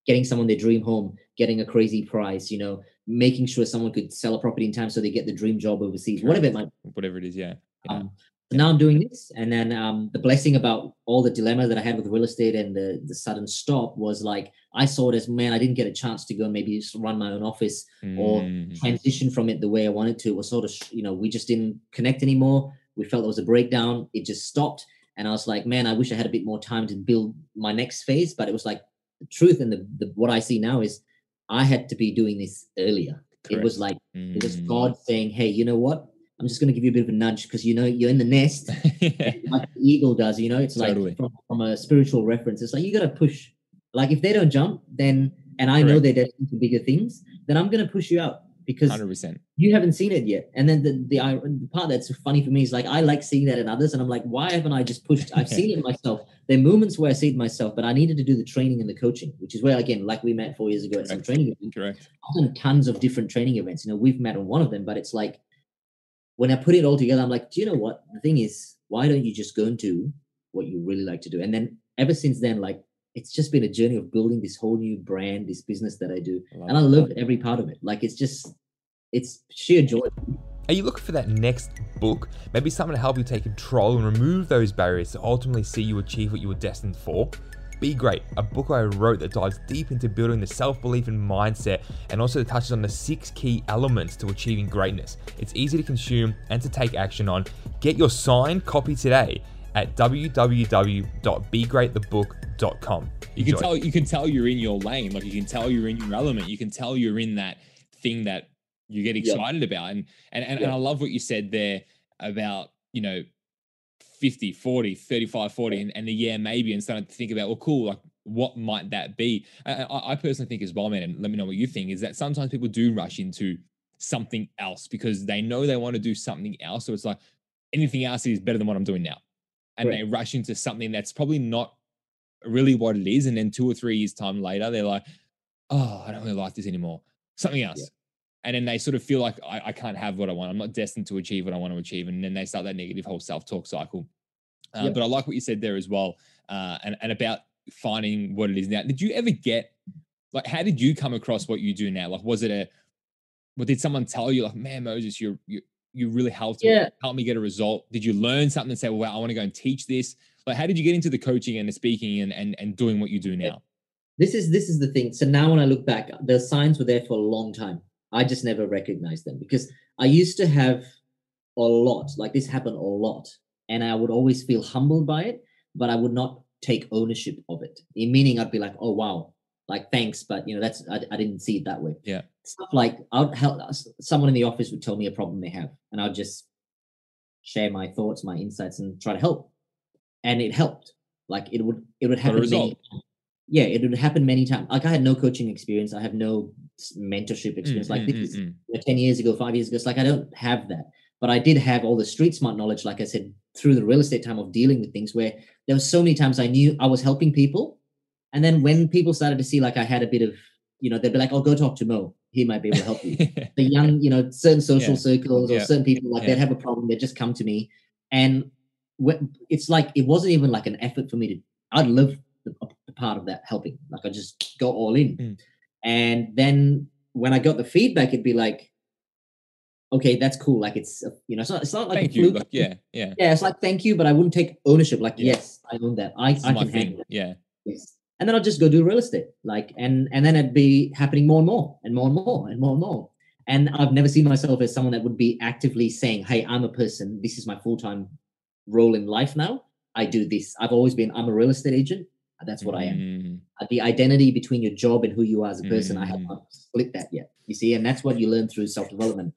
getting someone their dream home, getting a crazy price, you know, making sure someone could sell a property in time so they get the dream job overseas, whatever it might. Whatever it is. Yeah. Yeah. Um, so now I'm doing this, and then um, the blessing about all the dilemma that I had with real estate and the the sudden stop was like I saw it as man, I didn't get a chance to go maybe just run my own office or Mm. transition from it the way I wanted to. It was sort of, you know, we just didn't connect anymore. We felt there was a breakdown. It just stopped. And I was like, man, I wish I had a bit more time to build my next phase. But it was like the truth and the, the what I see now is I had to be doing this earlier. It was Correct. like it was Mm. God saying, Hey, you know what? I'm just gonna give you a bit of a nudge because you know you're in the nest yeah. like the eagle does, you know, it's like from, from a spiritual reference. It's like you gotta push. Like if they don't jump, then and I know they're destined for bigger things, then I'm gonna push you out because Hundred percent. you haven't seen it yet. And then the, the the part that's funny for me is like I like seeing that in others, and I'm like, why haven't I just pushed? I've seen it myself. There are moments where I see it myself, but I needed to do the training and the coaching, which is where again, like we met four years ago at some Correct. training event. Correct. I've done tons of different training events. You know, we've met on one of them, but it's like when I put it all together, I'm like, do you know what? The thing is, why don't you just go and do what you really like to do? And then ever since then, like it's just been a journey of building this whole new brand, this business that I do. And I love every part of it. Like it's just it's sheer joy. Are you looking for that next book? Maybe something to help you take control and remove those barriers to ultimately see you achieve what you were destined for? Be Great, a book I wrote that dives deep into building the self belief and mindset and also touches on the six key elements to achieving greatness. It's easy to consume and to take action on. Get your signed copy today at www.begreatthebook.com. You can tell you can tell you're in your lane. Like you can tell you're in your element. You can tell you're in that thing that you get Yeah. excited about. And and and, and I love what you said there about, you know, 50, 40, 35, 40, and, and the yeah, maybe, and starting to think about, well, cool, like what might that be? I, I I personally think as well, man, and let me know what you think, is that sometimes people do rush into something else because they know they want to do something else. So it's like anything else is better than what I'm doing now. And they rush into something that's probably not really what it is. And then two or three years' time later, they're like, oh, I don't really like this anymore. Something else. And then they sort of feel like I, I can't have what I want. I'm not destined to achieve what I want to achieve. And then they start that negative whole self talk cycle. Uh, Yep. But I like what you said there as well uh, and, and about finding what it is now. Did you ever get, like, how did you come across what you do now? Like, was it a, what did someone tell you, like, man, Moses, you're, you you really helped me, Yeah. helped me get a result? Did you learn something and say, well, I want to go and teach this? Like, how did you get into the coaching and the speaking and, and, and doing what you do now? This is this is the thing. So now when I look back, the signs were there for a long time. I just never recognized them because I used to have a lot, like this happened a lot. And I would always feel humbled by it, but I would not take ownership of it. In meaning I'd be like, oh wow, like thanks, but you know, that's I, I didn't see it that way. Yeah. Stuff like I'd help someone in the office would tell me a problem they have, and I'd just share my thoughts, my insights, and try to help. And it helped. Like it would it would happen many yeah, it would happen many times. Like I had no coaching experience. I have no mentorship experience. Mm, like mm, this mm, mm. you know, 10 years ago, five years ago. It's like I don't have that. But I did have all the street smart knowledge, like I said, through the real estate time of dealing with things where there was so many times I knew I was helping people. And then when people started to see like I had a bit of, you know, they'd be like, oh, go talk to Mo. He might be able to help you. the young, you know, certain social Yeah. circles or Yeah. certain people, like Yeah. they'd have a problem, they'd just come to me. And when, it's like, it wasn't even like an effort for me to, I'd love the, the part of that helping. Like I just go all in. And then when I got the feedback, it'd be like, okay, that's cool. Like it's, uh, you know, it's not, it's not like Thank a you. fluke. Like, yeah, yeah. Yeah, it's like, thank you, but I wouldn't take ownership. Like, Yeah. yes, I own that. I, This I can handle it. Yeah. Yes. And then I'll just go do real estate. Like, and and then it'd be happening more and more and more and more and more and more. And I've never seen myself as someone that would be actively saying, Hey, I'm a person, this is my full-time role in life now. I do this. I've always been, I'm a real estate agent. That's what I am. Mm, Uh, The identity between your job and who you are as a person, I have Mm. not split that yet. You see, and that's what you learn through self-development.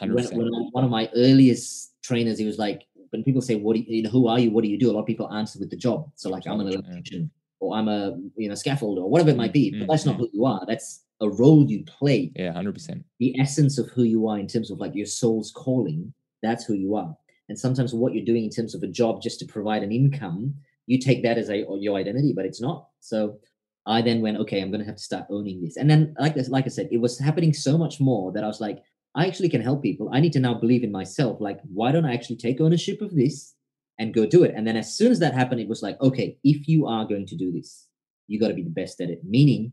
When, when I- one of my earliest trainers, he was like, when people say, "What do you, you know, who are you? What do you do?" A lot of people answer with the job. So like, I'm an electrician, or I'm a you know scaffolder, or whatever it might be. Mm, But that's not mm. who you are. That's a role you play. Yeah, hundred percent. The essence of who you are in terms of like your soul's calling. That's who you are. And sometimes what you're doing in terms of a job just to provide an income, you take that as a your identity, but it's not. So I then went, okay, I'm gonna have to start owning this. And then, like this, like I said, it was happening so much more that I was like, I actually can help people. I need to now believe in myself. Like, why don't I actually take ownership of this and go do it? And then as soon as that happened, it was like, okay, if you are going to do this, you got to be the best at it. Meaning,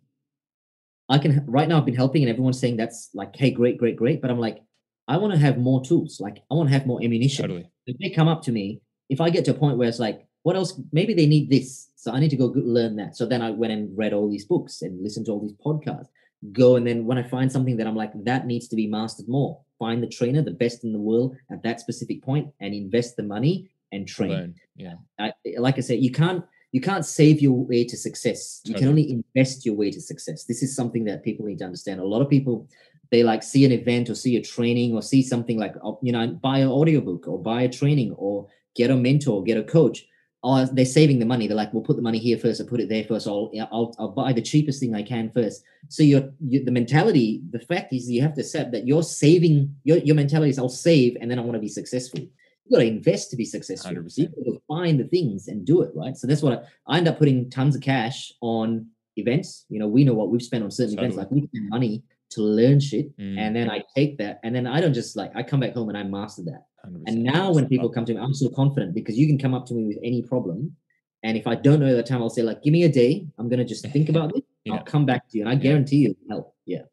I can right now I've been helping and everyone's saying that's like, hey, great, great, great. But I'm like, I want to have more tools. Like, I want to have more ammunition Totally. if they come up to me, if I get to a point where it's like, what else? Maybe they need this. So I need to go learn that. So then I went and read all these books and listened to all these podcasts. Go and then when I find something that I'm like, that needs to be mastered more, find the trainer, the best in the world at that specific point and invest the money and train. Learn. Yeah. I, like I said, you can't you can't save your way to success. You can only invest your way to success. This is something that people need to understand. A lot of people they like see an event or see a training or see something like uh, you know buy an audiobook or buy a training or get a mentor, get a coach. Or they're saving the money. They're like, "We'll put the money here first. I'll put it there first. I'll I'll, I'll buy the cheapest thing I can first. So your, your the mentality, the fact is, you have to accept that you're saving. Your your mentality is, "I'll save and then I want to be successful." you got to invest to be successful. So you 100%. got to find the things and do it, right? So that's what I, I end up putting tons of cash on events. You know, we know what we've spent on certain events. Like we spend money to learn shit, Mm, and then I take that, and then I don't just like I come back home and I master that. 100%. And now when people come to me, I'm so confident because you can come up to me with any problem, and if I don't know the time, I'll say like, "Give me a day. I'm gonna just think about it. Yeah. I'll come back to you, and I guarantee you help." Yeah,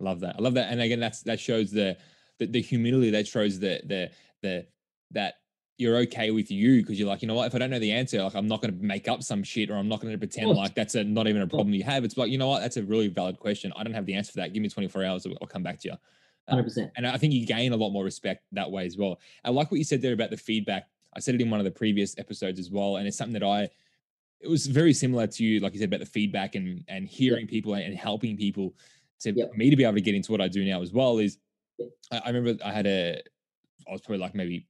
Love that. I love that. And again, that's that shows the the, the humility. That shows the the the that you're okay with you because you're like, you know what? If I don't know the answer, like I'm not going to make up some shit or I'm not going to pretend like that's a not even a problem you have. It's like, you know what? That's a really valid question. I don't have the answer for that. Give me 24 hours. I'll come back to you. Uh, hundred percent. And I think you gain a lot more respect that way as well. I like what you said there about the feedback. I said it in one of the previous episodes as well. And it's something that I, it was very similar to you, like you said about the feedback and and hearing people and, helping people. To Yep. me to be able to get into what I do now as well is, Yep. I, I remember I had a, I was probably like maybe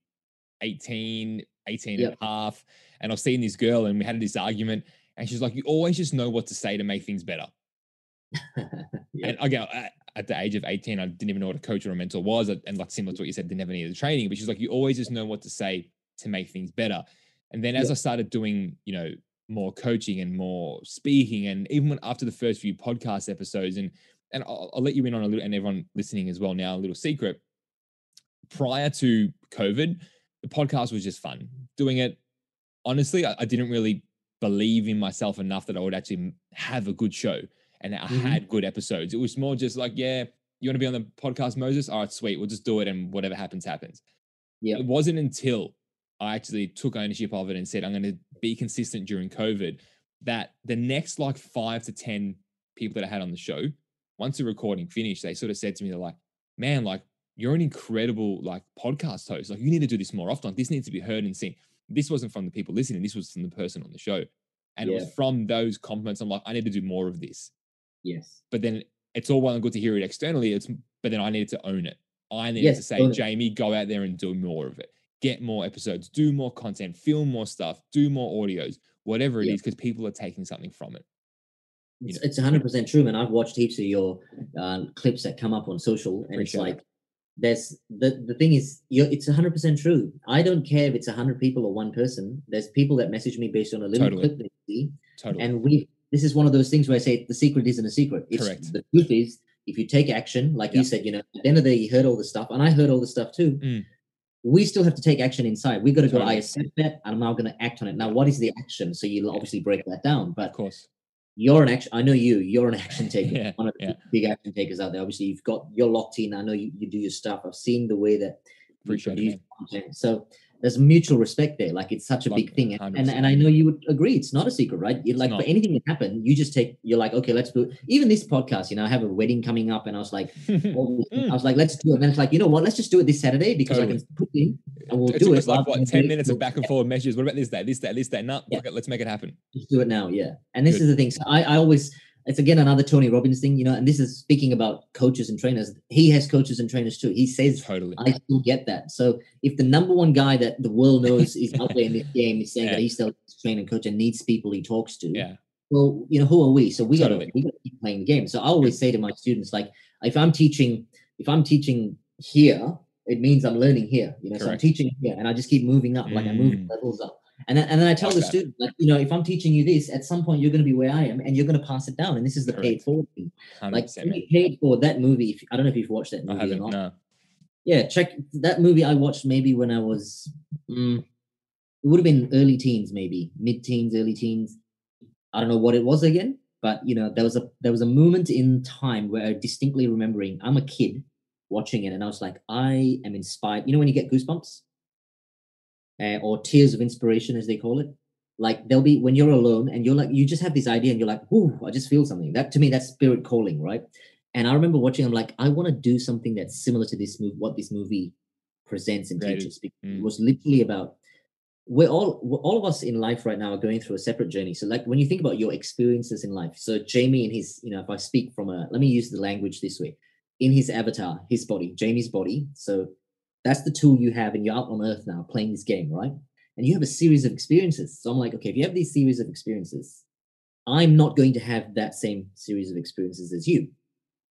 18, 18 and a half, and I was seeing this girl and we had this argument, and she's like, you always just know what to say to make things better. yeah. And again, at, uh, at the age of 18, I didn't even know what a coach or a mentor was. Uh, and like similar to what you said, didn't have any of the training, but she's like, you always just know what to say to make things better. And then as Yeah. I started doing, you know, more coaching and more speaking, and even when after the first few podcast episodes, and and I'll, I'll let you in on a little, and everyone listening as well now, a little secret. Prior to COVID, the podcast was just fun. Doing it, honestly, I, I didn't really believe in myself enough that I would actually have a good show and I Mhm. had good episodes. It was more just like, yeah, you want to be on the podcast, Moses? All right, sweet. We'll just do it and whatever happens, happens. Yep. It wasn't until I actually took ownership of it and said, I'm going to be consistent during COVID that the next like five to 10 people that I had on the show, once the recording finished, they sort of said to me, they're like, man, like, you're an incredible like podcast host. Like, you need to do this more often. Like, this needs to be heard and seen. This wasn't from the people listening. This was from the person on the show. And it was from those compliments. I'm like, I need to do more of this Yes. but then it's all well and good to hear it externally. It's but then I needed to own it. I needed Yes, to say. Jamie, go out there and do more of it. Get more episodes, do more content, film more stuff, do more audios, whatever it is, because people are taking something from it. You It's, know. it's 100% true, man. I've watched heaps of your uh, clips that come up on social, and it's Appreciate it. like, there's the, the thing is, you're, it's 100% true. I don't care if it's 100 people or one person. There's people that message me based on a little Totally. clip they see. Totally. And we, this is one of those things where I say the secret isn't a secret. It's, Correct. The truth is, if you take action, like Yeah. you said, you know, at the end of the day, you heard all the stuff, and I heard all the stuff too. Mm. We still have to take action inside. We got to go. I accept that, and I'm now going to act on it. Now, what is the action? So you'll Yeah. obviously break that down. But of course. you're an action. I know you. You're an action taker. Yeah, One of the yeah. big action takers out there. Obviously, you've got you're locked in. I know you, you do your stuff. I've seen the way that you Appreciate it, produce man. content. So there's mutual respect there. Like it's such a Like, big thing, and, and and I know you would agree. It's not a secret, right? You like for anything that happened, you just take. You're like, okay, let's do it. Even this podcast, you know, I have a wedding coming up, and I was like, mm. these things. I was like, let's do it. And then it's like, you know what? Let's just do it this Saturday because I can put in and we'll it do it. like what 10 wait minutes of back and forward messages. What about this day, this day, this day? No, Yeah. it, let's make it happen. Just do it now, yeah. And this Good. is the thing. So I, I always it's again another Tony Robbins thing, you know. And this is speaking about coaches and trainers. He has coaches and trainers too. He says, Totally. I still get that. So if the number one guy that the world knows is out there in this game is saying Yeah. that he's still a trainer and coach and needs people he talks to, Yeah. well, you know, who are we? So we Totally. gotta we gotta keep playing the game. So I always say to my students, like, if I'm teaching, if I'm teaching here, it means I'm learning here. You know, so I'm teaching here, and I just keep moving up, like I move Mm. levels up. And then, and then I tell the student, like, you know, if I'm teaching you this, at some point you're going to be where I am, and you're going to pass it down. And this is the pay it forward thing. Like, paid for that movie. If, I don't know if you've watched that movie or not No. yeah check that movie i watched maybe when i was mm, it would have been early teens maybe mid-teens early teens i don't know what it was again but you know there was a there was a moment in time where i distinctly remembering i'm a kid watching it and i was like i am inspired you know when you get goosebumps uh, or tears of inspiration as they call it like there'll be when you're alone and you're like you just have this idea and you're like ooh i just feel something that to me that's spirit calling right and I remember watching. I'm like, I want to do something that's similar to this movie, what this movie presents and Created. teaches. Because Mm. It was literally about we're all we're- all of us in life right now are going through a separate journey. So, like when you think about your experiences in life, so Jamie and his, you know, if I speak from a, let me use the language this way, in his avatar, his body, Jamie's body. So that's the tool you have, and you're out on Earth now playing this game, right? And you have a series of experiences. So I'm like, okay, if you have these series of experiences, I'm not going to have that same series of experiences as you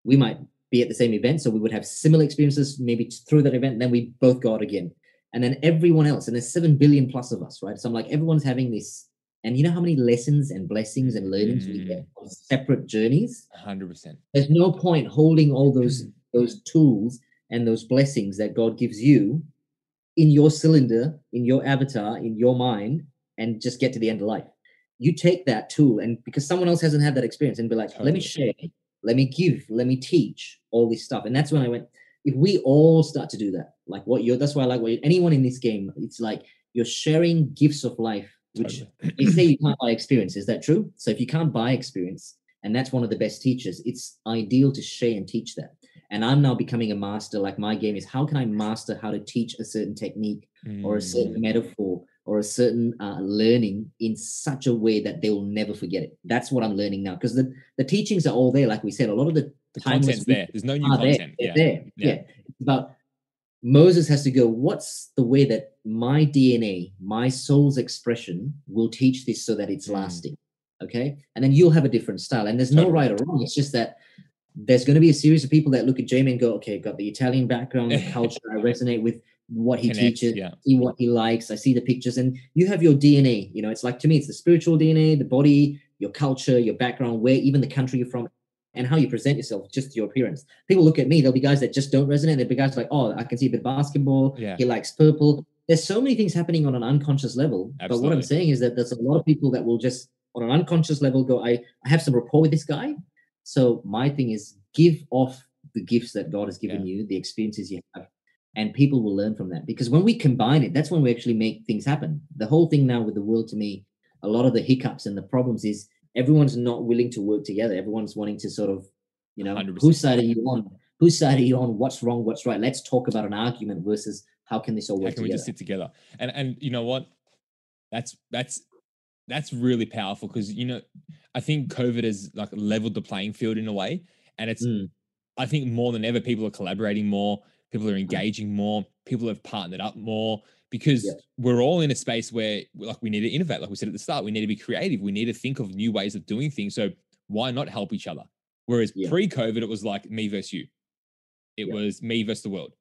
we might be at the same event, so we would have similar experiences maybe through that event. Then we both go out again, and then everyone else, and there's seven billion plus of us, right? So I'm like, everyone's having this, and you know how many lessons and blessings and learnings we get on separate journeys. 100%. There's no point holding all those Mm. those tools and those blessings that God gives you in your cylinder, in your avatar, in your mind, and just get to the end of life. You take that tool, and because someone else hasn't had that experience, and be like, let me share, let me give, let me teach all this stuff. And that's when I went, if we all start to do that, like what you're, that's why I like what anyone in this game, it's like you're sharing gifts of life, which Totally. they say you can't buy experience. Is that true? So if you can't buy experience, and that's one of the best teachers, it's ideal to share and teach that. And I'm now becoming a master. Like my game is how can I master how to teach a certain technique or a Mm. certain metaphor or a certain uh, learning in such a way that they will never forget it. That's what I'm learning now because the, the teachings are all there. Like we said, a lot of the The content's there. There's no new there. content. They're Yeah. there. Yeah. Yeah. About Moses has to go, what's the way that my DNA, my soul's expression will teach this so that it's Mm. lasting? Okay. And then you'll have a different style. And there's no right or wrong. It's just that there's going to be a series of people that look at Jamie and go, okay, got the Italian background, culture. I resonate with what he Connects, teaches, yeah. see what he likes. I see the pictures. And you have your DNA. You know, it's like to me, it's the spiritual DNA, the body, your culture, your background, where even the country you're from, and how you present yourself, just your appearance. People look at me, there'll be guys that just don't resonate. There'll be guys like, oh, I can see a bit of basketball. Yeah. He likes purple. There's so many things happening on an unconscious level. But what I'm saying is that there's a lot of people that will just, on an unconscious level, go, I, I have some rapport with this guy. So my thing is give off the gifts that God has given you, the experiences you have, and people will learn from that. Because when we combine it, that's when we actually make things happen. The whole thing now with the world to me, a lot of the hiccups and the problems is everyone's not willing to work together. Everyone's wanting to sort of, you know, 100%. whose side are you on? Whose side are you on? What's wrong? What's right? Let's talk about an argument versus how can this all How work can we just sit together? And and you know what? That's that's that's really powerful because you know I think COVID has like leveled the playing field in a way, and it's Mm, I think more than ever people are collaborating more, people are engaging more, people have partnered up more because Yeah. we're all in a space where like we need to innovate. Like we said at the start, we need to be creative. We need to think of new ways of doing things. So why not help each other? Whereas Yeah. pre-COVID, it was like me versus you. It Yeah. was me versus the world.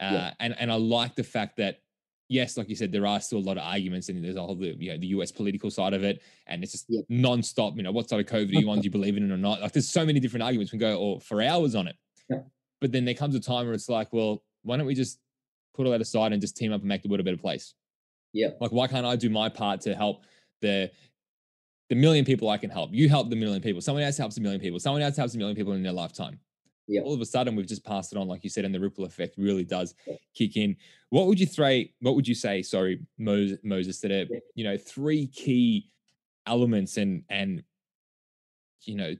Uh, and and I like the fact that yes, like you said, there are still a lot of arguments, and there's all the you know the US political side of it, and it's just Yeah. non-stop. You know, what side of COVID are you on? Do you believe in it or not? Like, there's so many different arguments we can go or for hours on it. Yeah. But then there comes a time where it's like, well, why don't we just put all that aside and just team up and make the world a better place? Yeah. Like, why can't I do my part to help the the million people I can help? You help the million people. Someone else helps a million people. Someone else helps a million people in their lifetime. Yeah. All of a sudden, we've just passed it on, like you said, and the ripple effect really does kick in. What would you say? What would you say? Sorry, Moses, Moses that are you know three key elements and and you know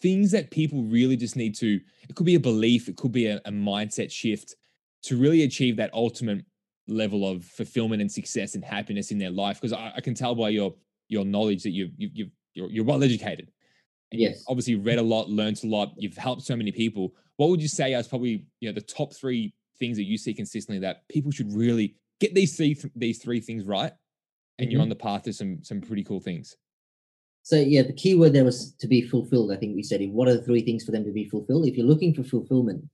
things that people really just need to. It could be a belief. It could be a, a mindset shift to really achieve that ultimate level of fulfillment and success and happiness in their life. Because I, I can tell by your your knowledge that you you you you're, you're well educated you've Yes. obviously read a lot, learned a lot, you've helped so many people. What would you say as probably you know the top three things that you see consistently that people should really get these three these three things right, and you're Mhm. on the path to some some pretty cool things. So yeah, the key word there was to be fulfilled. I think we said, in what are the three things for them to be fulfilled? If you're looking for fulfillment,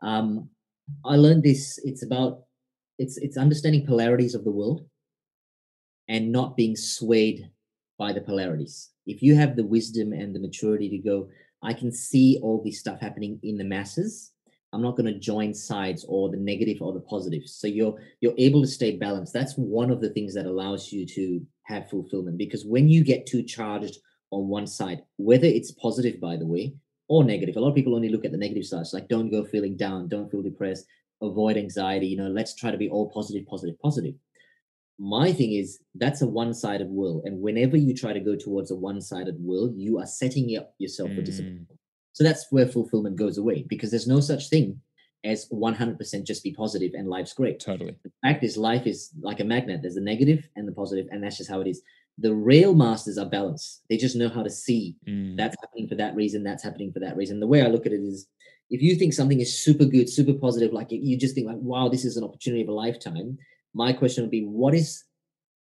um, I learned this. It's about it's it's understanding polarities of the world and not being swayed by the polarities. If you have the wisdom and the maturity to go, I can see all this stuff happening in the masses. I'm not going to join sides or the negative or the positive. So you're you're able to stay balanced. That's one of the things that allows you to have fulfillment because when you get too charged on one side, whether it's positive, by the way, or negative, a lot of people only look at the negative sides, like don't go feeling down, don't feel depressed, avoid anxiety. You know, let's try to be all positive, positive, positive. My thing is that's a one-sided world, and whenever you try to go towards a one-sided world, you are setting up yourself for disappointment. So that's where fulfillment goes away because there's no such thing as 100% just be positive and life's great. Totally. The fact is, life is like a magnet. There's the negative and the positive, and that's just how it is. The real masters are balanced. They just know how to see Mm, that's happening for that reason, that's happening for that reason. The way I look at it is if you think something is super good, super positive, like you just think like, wow, this is an opportunity of a lifetime. My question would be, what is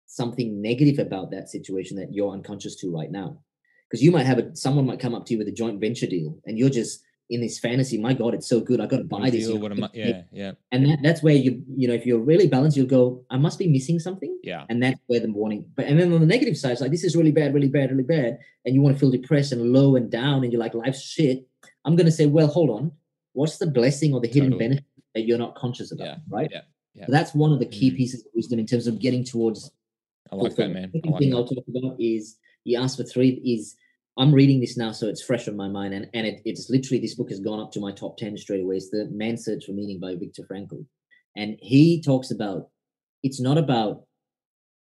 something negative about that situation that you're unconscious to right now? Because you might have a someone might come up to you with a joint venture deal and you're just in this fantasy, my God, it's so good. I got to buy this. deal, you know, what a I'm mu- yeah, yeah, and that, that's where you you know if you're really balanced you'll go i must be missing something yeah. and that's where the warning but and then on the negative side it's like this is really bad really bad really bad and you want to feel depressed and low and down and you're like life's shit i'm going to say well hold on what's the blessing or the hidden Totally. benefit that you're not conscious about Yeah, right yeah, yeah. That's one of the key Mm. pieces of wisdom in terms of getting towards I like that, man. The Second like thing that. I'll talk about is you asked for three is I'm reading this now, so it's fresh on my mind, and, and it, it's literally this book has gone up to my top 10 straight away. It's the Man's Search for Meaning by Viktor Frankl. And he talks about it's not about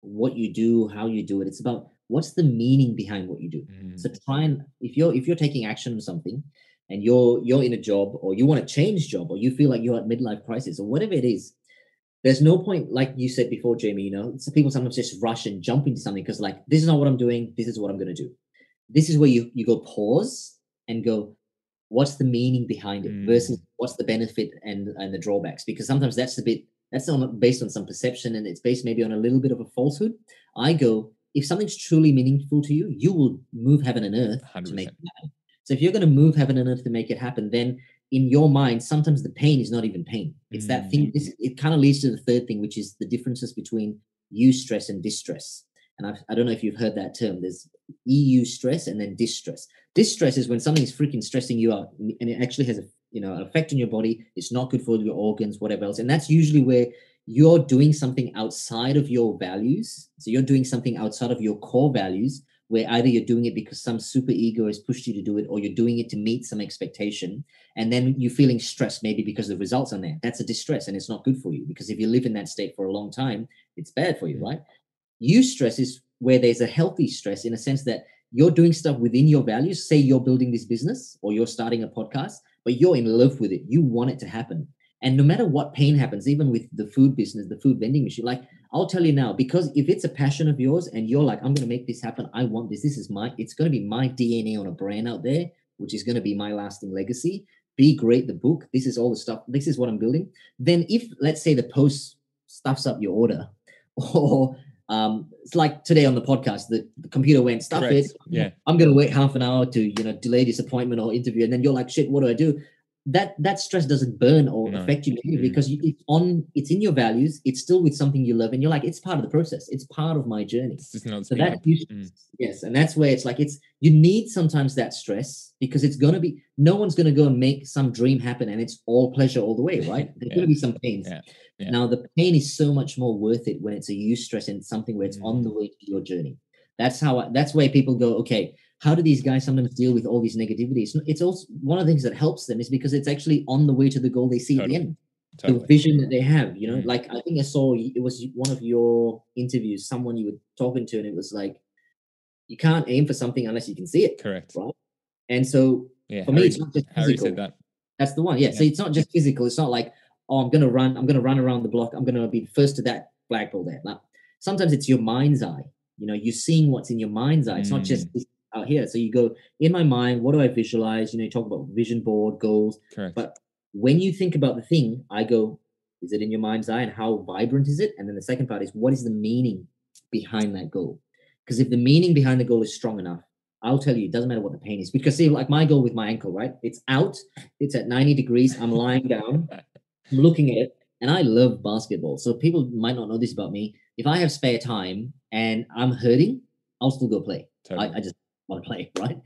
what you do, how you do it, it's about what's the meaning behind what you do. Mm, So try and if you're if you're taking action on something and you're you're in a job or you want to change job or you feel like you're at midlife crisis or whatever it is, there's no point, like you said before, Jamie, you know, so people sometimes just rush and jump into something because like this is not what I'm doing, this is what I'm gonna do. This is where you you go pause and go, what's the meaning behind it mm. versus what's the benefit and and the drawbacks? Because sometimes that's a bit that's on based on some perception and it's based maybe on a little bit of a falsehood. I go, if something's truly meaningful to you, you will move heaven and earth to make it happen. So if you're going to move heaven and earth to make it happen, then in your mind, sometimes the pain is not even pain. It's that thing. Mm. This, it kind of leads to the third thing, which is the differences between you eustress and distress. And I've, I don't know if you've heard that term. There's eustress and then distress. Distress is when something's freaking stressing you out, and it actually has a you know an effect on your body. It's not good for your organs, whatever else. And that's usually where you're doing something outside of your values. So you're doing something outside of your core values, where either you're doing it because some super ego has pushed you to do it, or you're doing it to meet some expectation, and then you're feeling stressed maybe because the results are there. That's a distress, and it's not good for you because if you live in that state for a long time, it's bad for you, mm. right right? stress is where there's a healthy stress in a sense that you're doing stuff within your values. Say you're building this business or you're starting a podcast, but you're in love with it. You want it to happen. And no matter what pain happens, even with the food business, the food vending machine, like I'll tell you now, because if it's a passion of yours and you're like, I'm going to make this happen, I want this, this is my, it's going to be my DNA on a brand out there, which is going to be my lasting legacy. Be great, the book. This is all the stuff. This is what I'm building. Then, if let's say the post stuffs up your order, or um, it's like today on the podcast, the, the computer went stuff Correct. it. Yeah. I'm going to wait half an hour to you know delay this appointment or interview, and then you're like, shit, what do I do? That that stress doesn't burn or No. affect you negatively Mm. because you, it's on, it's in your values. It's still with something you love, and you're like, it's part of the process. It's part of my journey. It's just not So that you, Mm. yes, and that's where it's like it's you need sometimes that stress because it's gonna be no one's gonna go and make some dream happen and it's all pleasure all the way, right? There's Yeah. gonna be some pains. Yeah. Yeah. Now the pain is so much more worth it when it's a eustress and something where it's on Mm. the way to your journey. That's how I, that's where people go. Okay, how do these guys sometimes deal with all these negativities? It's also one of the things that helps them is because it's actually on the way to the goal they see Totally. at the end Totally. the vision that they have you know Mm. like i think i saw it was one of your interviews someone you were talking to and it was like you can't aim for something unless you can see it Correct. right and so Yeah. for me it's not just Harry physical said that. that's the one yeah. so it's not just physical it's not like oh i'm gonna run i'm gonna run around the block i'm gonna be the first to that flagpole there like, sometimes it's your mind's eye you know you're seeing what's in your mind's eye it's not just Mm. this, about here. So you go in my mind, what do I visualize? You know, you talk about vision board, goals. Correct. But when you think about the thing, I go, is it in your mind's eye and how vibrant is it? And then the second part is what is the meaning behind that goal? Because if the meaning behind the goal is strong enough, I'll tell you, it doesn't matter what the pain is. Because see, like my goal with my ankle, right? It's out, it's at 90 degrees, I'm lying down, I'm looking at it, and I love basketball. So people might not know this about me. If I have spare time and I'm hurting, I'll still go play. Totally. I, I just want to play, right?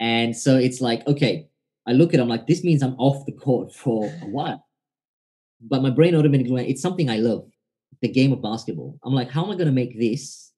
And so it's like, okay, I look at it, I'm like, this means I'm off the court for a while. But my brain automatically went, it's something I love, the game of basketball. I'm like, how am I going to make this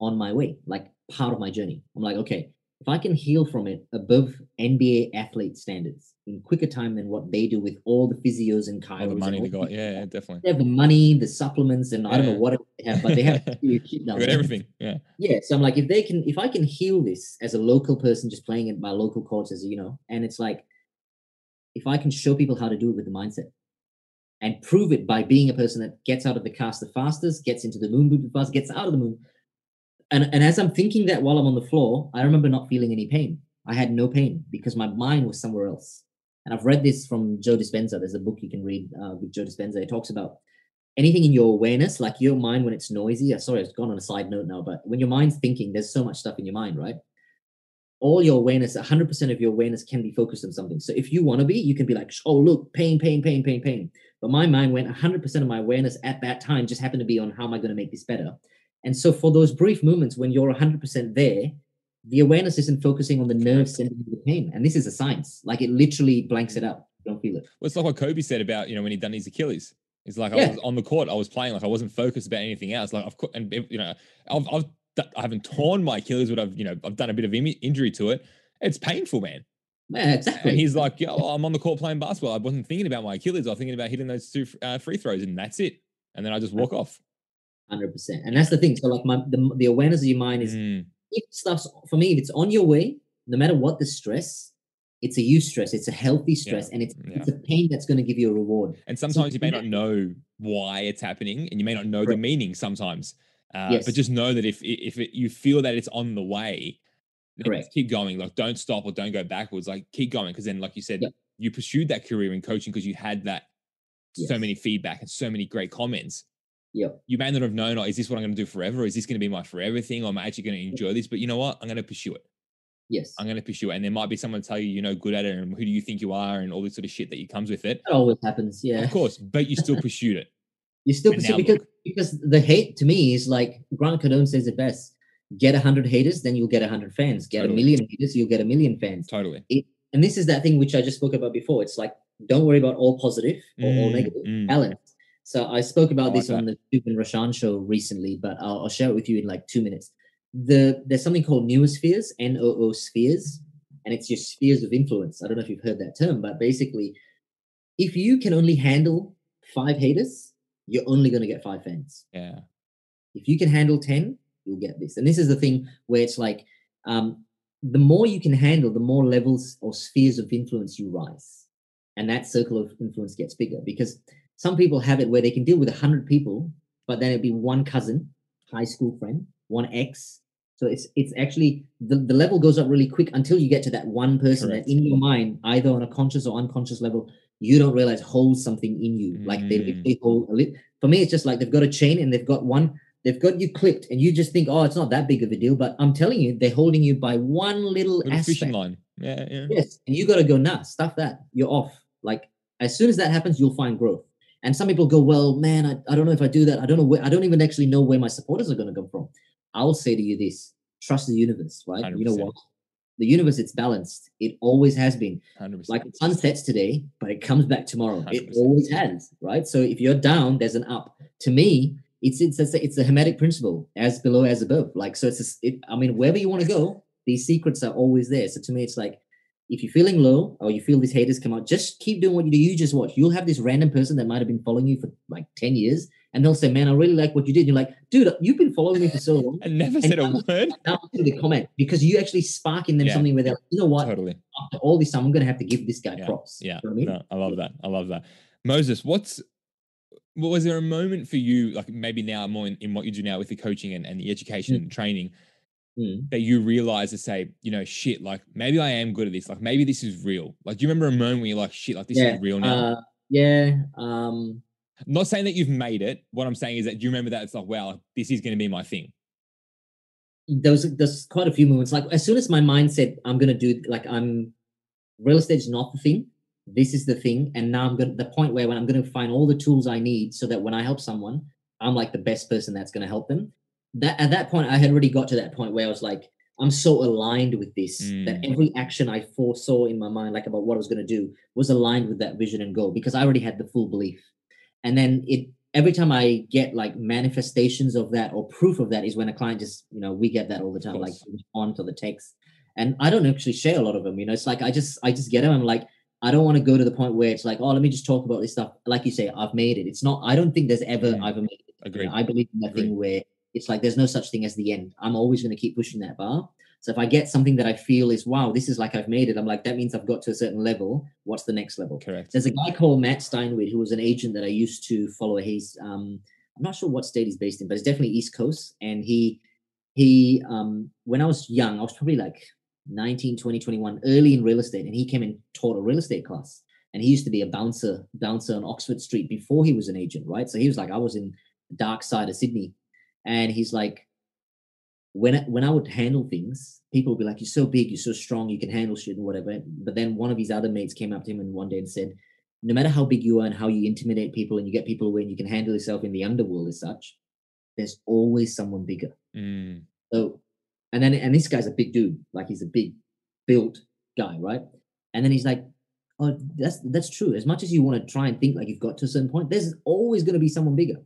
on my way, like part of my journey? I'm like, okay, if I can heal from it above NBA athlete standards in quicker time than what they do with all the physios and All the money they got. Yeah, yeah, definitely. they have the money, the supplements, and I don't know what they have, but they have serious shit We down got everything. Yeah. Yeah, so I'm like, if they can, if I can heal this as a local person, just playing at my local courts, as you know, and it's like, if I can show people how to do it with the mindset, and prove it by being a person that gets out of the cast the fastest, gets into the moon boot the fastest, gets out of the moon, and and as I'm thinking that while I'm on the floor, I remember not feeling any pain. I had no pain because my mind was somewhere else. And I've read this from Joe Dispenza. There's a book you can read uh, with Joe Dispenza. It talks about anything in your awareness, like your mind when it's noisy. uh, Sorry, I've gone on a side note now, but when your mind's thinking, there's so much stuff in your mind, right? All your awareness, 100% of your awareness can be focused on something. So if you want to be, you can be like, oh, look, pain, pain, pain, pain, pain. But my mind went 100% of my awareness at that time just happened to be on how am I going to make this better? And so for those brief moments when you're 100% there, the awareness isn't focusing on the nerves sending the pain. And this is a science. Like it literally blanks it out. You don't feel it. Well, it's like what Kobe said about you know when he done his Achilles. It's like I was on the court, I was playing like I wasn't focused about anything else. Like I've and you know I've I've I haven't torn my Achilles, but I've you know I've done a bit of injury to it. It's painful, man. Yeah, exactly. And he's like, "Yo, I'm on the court playing basketball. I wasn't thinking about my Achilles. I was thinking about hitting those two uh, free throws, and that's it. And then I just walk off. hundred percent. And that's the thing. So like my the, the awareness of your mind is Mm, if stuff's for me, if it's on your way, no matter what the stress, it's a eustress, it's a healthy stress, and it's it's a pain that's going to give you a reward. And sometimes you may not know why it's happening, and you may not know the meaning sometimes. Uh, Yes. But just know that if if it, you feel that it's on the way, Correct. keep going. Like don't stop or don't go backwards. Like keep going because then, like you said, Yep. you pursued that career in coaching because you had that so many feedback and so many great comments. Yep. You may not have known, oh, is this what I'm going to do forever? Is this going to be my forever thing? Or am I actually going to enjoy this? But you know what? I'm going to pursue it. Yes. I'm going to pursue it. And there might be someone to tell you, you know good at it, and who do you think you are, and all this sort of shit that comes with it. That always happens. Yeah. Of course, but you still pursued it. You still pursue because look. because the hate to me is like Grant Cardone says it best. Get a hundred haters, then you'll get a hundred fans. Get Totally. a million haters, you'll get a million fans. Totally. And this is that thing which I just spoke about before. It's like don't worry about all positive or all Mm, negative. mm. Balance. So I spoke about this on the Stephen Rashan show recently, but I'll, I'll share it with you in like two minutes. The there's something called noospheres, N-O-O spheres, and it's your spheres of influence. I don't know if you've heard that term, but basically, if you can only handle five haters, you're only going to get five fans. Yeah. If you can handle 10, you'll get this. And this is the thing where it's like um, the more you can handle, the more levels or spheres of influence you rise. And that circle of influence gets bigger because some people have it where they can deal with 100 people, but then it'd be one cousin, high school friend, one ex. So it's it's actually the, the level goes up really quick until you get to that one person Correct. that in your mind, either on a conscious or unconscious level, you don't realize holds something in you. Like they Mm. literally hold a lit. For me, it's just like they've got a chain and they've got one they've got you clipped and you just think, oh, it's not that big of a deal. But I'm telling you, they're holding you by one little, Little fishing line. Yeah. Yeah. Yes. And you got to go, nah, stuff that. You're off. Like as soon as that happens, you'll find growth. And some people go, well, man, I, I don't know if I do that. I don't know where, I don't even actually know where my supporters are going to come from. I'll say to you this trust the universe, right? You know what? The universe, it's balanced. It always has been. 100%. Like the sun sets today, but it comes back tomorrow. It 100%. always has, right? So if you're down, there's an up. To me, it's it's it's, it's a hermetic principle, as below as above. Like so, it's a it, I mean, wherever you want to go, these secrets are always there. So to me, it's like if you're feeling low or you feel these haters come out, just keep doing what you do. You just watch. You'll have this random person that might have been following you for like ten years, and they'll say, "Man, I really like what you did." And you're like, "Dude, you've been following me for so long." I never said a now- word. Now to the comment because you actually spark in them Yeah. something where they're like, "You know what? Totally. After all this time, I'm going to have to give this guy Yeah, props." Yeah. You know I mean? No, I love that. I love that. Moses, what's what was there a moment for you, like maybe now more in, in what you do now with the coaching and, and the education Mm. and training, Mm. that you realize to say, you know, shit, like maybe I am good at this. Like maybe this is real. Like, do you remember a moment where you're like, shit, like this yeah. is real now? Uh, yeah. Um, Not saying that you've made it. What I'm saying is that do you remember that it's like, wow, like, this is going to be my thing. there was there's quite a few moments. Like as soon as my mind said I'm gonna do like I'm real estate is not the thing. This is the thing, and now I'm gonna the point where when I'm gonna find all the tools I need so that when I help someone, I'm like the best person that's gonna help them. That at that point I had already got to that point where I was like, I'm so aligned with this that Mm. every action I foresaw in my mind, like about what I was gonna do, was aligned with that vision and goal because I already had the full belief. And then it every time I get like manifestations of that or proof of that is when a client just, you know, we get that all the time, like respond to the text. And I don't actually share a lot of them, you know. It's like I just I just get them. I'm like, I don't want to go to the point where it's like, oh, let me just talk about this stuff. Like you say, I've made it. It's not, I don't think there's ever Mm. I've made it. You know, I believe in that thing where it's like there's no such thing as the end. I'm always going to keep pushing that bar. So if I get something that I feel is wow, this is like I've made it, I'm like, that means I've got to a certain level. What's the next level? Correct. There's a guy called Matt Steinway who was an agent that I used to follow. He's um, I'm not sure what state he's based in, but it's definitely East Coast. And he he um, when I was young, I was probably like 19, 20, 21, early in real estate, and he came and taught a real estate class. And he used to be a bouncer bouncer on Oxford Street before he was an agent, right? So he was like, I was in the dark side of Sydney, and he's like, when I, when I would handle things, people would be like, "You're so big, you're so strong, you can handle shit and whatever." But then one of his other mates came up to him and one day and said, "No matter how big you are and how you intimidate people and you get people away and you can handle yourself in the underworld as such, there's always someone bigger." Mm, So, and then and this guy's a big dude, like he's a big built guy, right? And then he's like, "Oh, that's that's true. As much as you want to try and think like you've got to a certain point, there's always going to be someone bigger."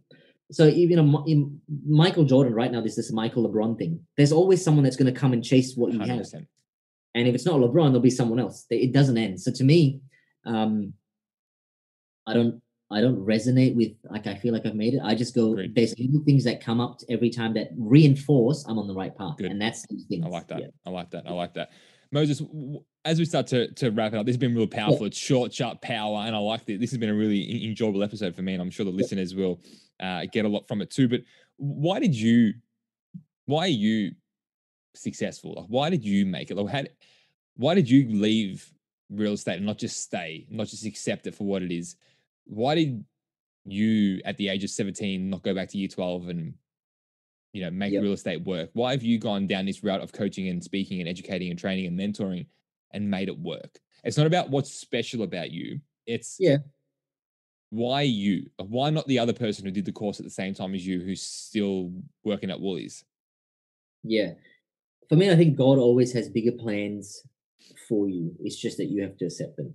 So even a, Mi- in Michael Jordan right now, there's this Michael LeBron thing. There's always someone that's going to come and chase what you have, 100%. and if it's not LeBron, there'll be someone else. It doesn't end. So to me, um, I don't I don't resonate with like I feel like I've made it. I just go. Agreed. There's little things that come up every time that reinforce I'm on the right path, Good. and that's. I like that. Yeah. I like that. I like that. Moses, as we start to, to wrap it up, this has been real powerful. It's short, sharp power, and I like it. This has been a really enjoyable episode for me, and I'm sure the listeners will uh, get a lot from it too. But why did you, why are you successful? Like, why did you make it? Like, how, why did you leave real estate and not just stay, not just accept it for what it is? Why did you, at the age of 17, not go back to year 12 and you know, make Yep. real estate work? Why have you gone down this route of coaching and speaking and educating and training and mentoring and made it work? It's not about what's special about you. It's Yeah. Why you? Why not the other person who did the course at the same time as you who's still working at Woolies? Yeah. For me, I think God always has bigger plans for you. It's just that you have to accept them.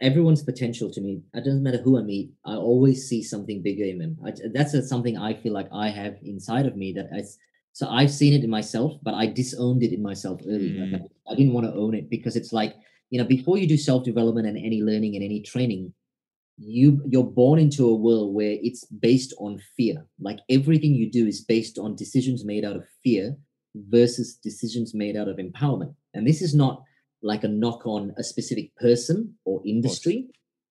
Everyone's potential to me, it doesn't matter who I meet, I always see something bigger in them. I, that's a, something I feel like I have inside of me that I, so I've seen it in myself, but I disowned it in myself early. Like mm. I, I didn't want to own it because it's like, you know, before you do self development and any learning and any training, you you're born into a world where it's based on fear. Like everything you do is based on decisions made out of fear versus decisions made out of empowerment. And this is not like a knock on a specific person or industry,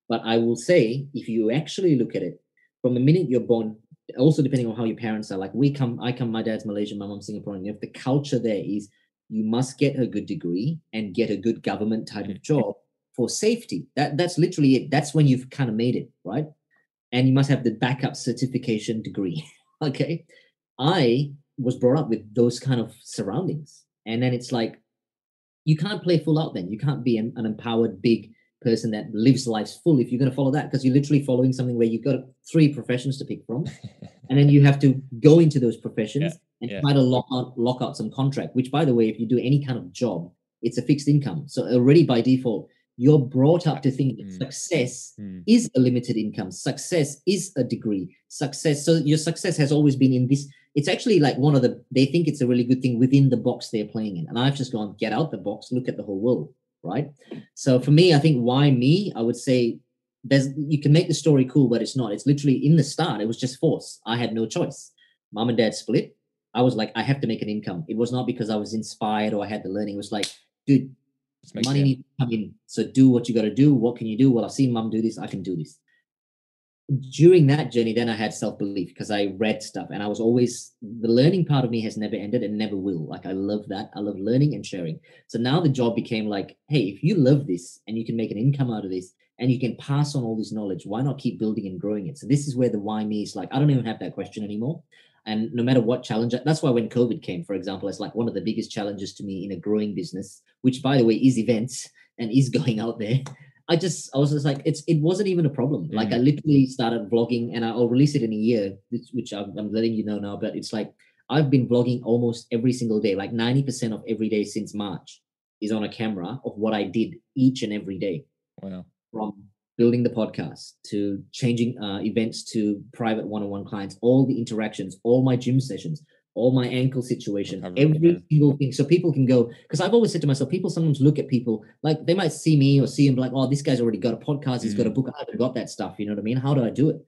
but I will say if you actually look at it from the minute you're born, also depending on how your parents are, like we come, I come, my dad's Malaysian, my mom's Singaporean. If the culture there is you must get a good degree and get a good government type of job for safety. That that's literally it. That's when you've kind of made it, right? And you must have the backup certification degree. okay. I was brought up with those kind of surroundings. And then it's like you can't play full out then. You can't be an, an empowered big person that lives life full if you're going to follow that because you're literally following something where you've got three professions to pick from and then you have to go into those professions and yeah. try to lock out lock out some contract which by the way if you do any kind of job it's a fixed income so already by default you're brought up to think that Mm. success Mm, is a limited income. Success is a degree. Success so your success has always been in this it's actually like one of the they think it's a really good thing within the box they're playing in. And i've just gone get out the box look at the whole world right? So for me i think why me i would say there's you can make the story cool but it's not. It's literally in the start it was just force. I had no choice. Mom and dad split. I was like i have to make an income. It was not because i was inspired or i had the learning. It was like dude money sense. needs to come in so do what you got to do what can you do well i've seen mom do this i can do this during that journey, then I had self belief because I read stuff and I was always the learning part of me has never ended and never will. Like I love that. I love learning and sharing. So now the job became like, hey, if you love this and you can make an income out of this and you can pass on all this knowledge, why not keep building and growing it? So this is where the why me is like, I don't even have that question anymore. And no matter what challenge, that's why when COVID came, for example, it's like one of the biggest challenges to me in a growing business, which by the way is events and is going out there. I just I was just like it's it wasn't even a problem. Like I Mm. literally started vlogging and I'll release it in a year, which- I'm, I'm letting you know now. But it's like I've been vlogging almost every single day. Like ninety percent of every day since March is on a camera of what I did each and every day, Wow. from building the podcast to changing uh, events to private one-on-one clients, all the interactions, all my gym sessions, all my ankle situation, every yeah. single thing. So people can go because I've always said to myself, people sometimes look at people like they might see me or see him like, oh, this guy's already got a podcast, he's got a book, I haven't got that stuff. You know what I mean? How do I do it?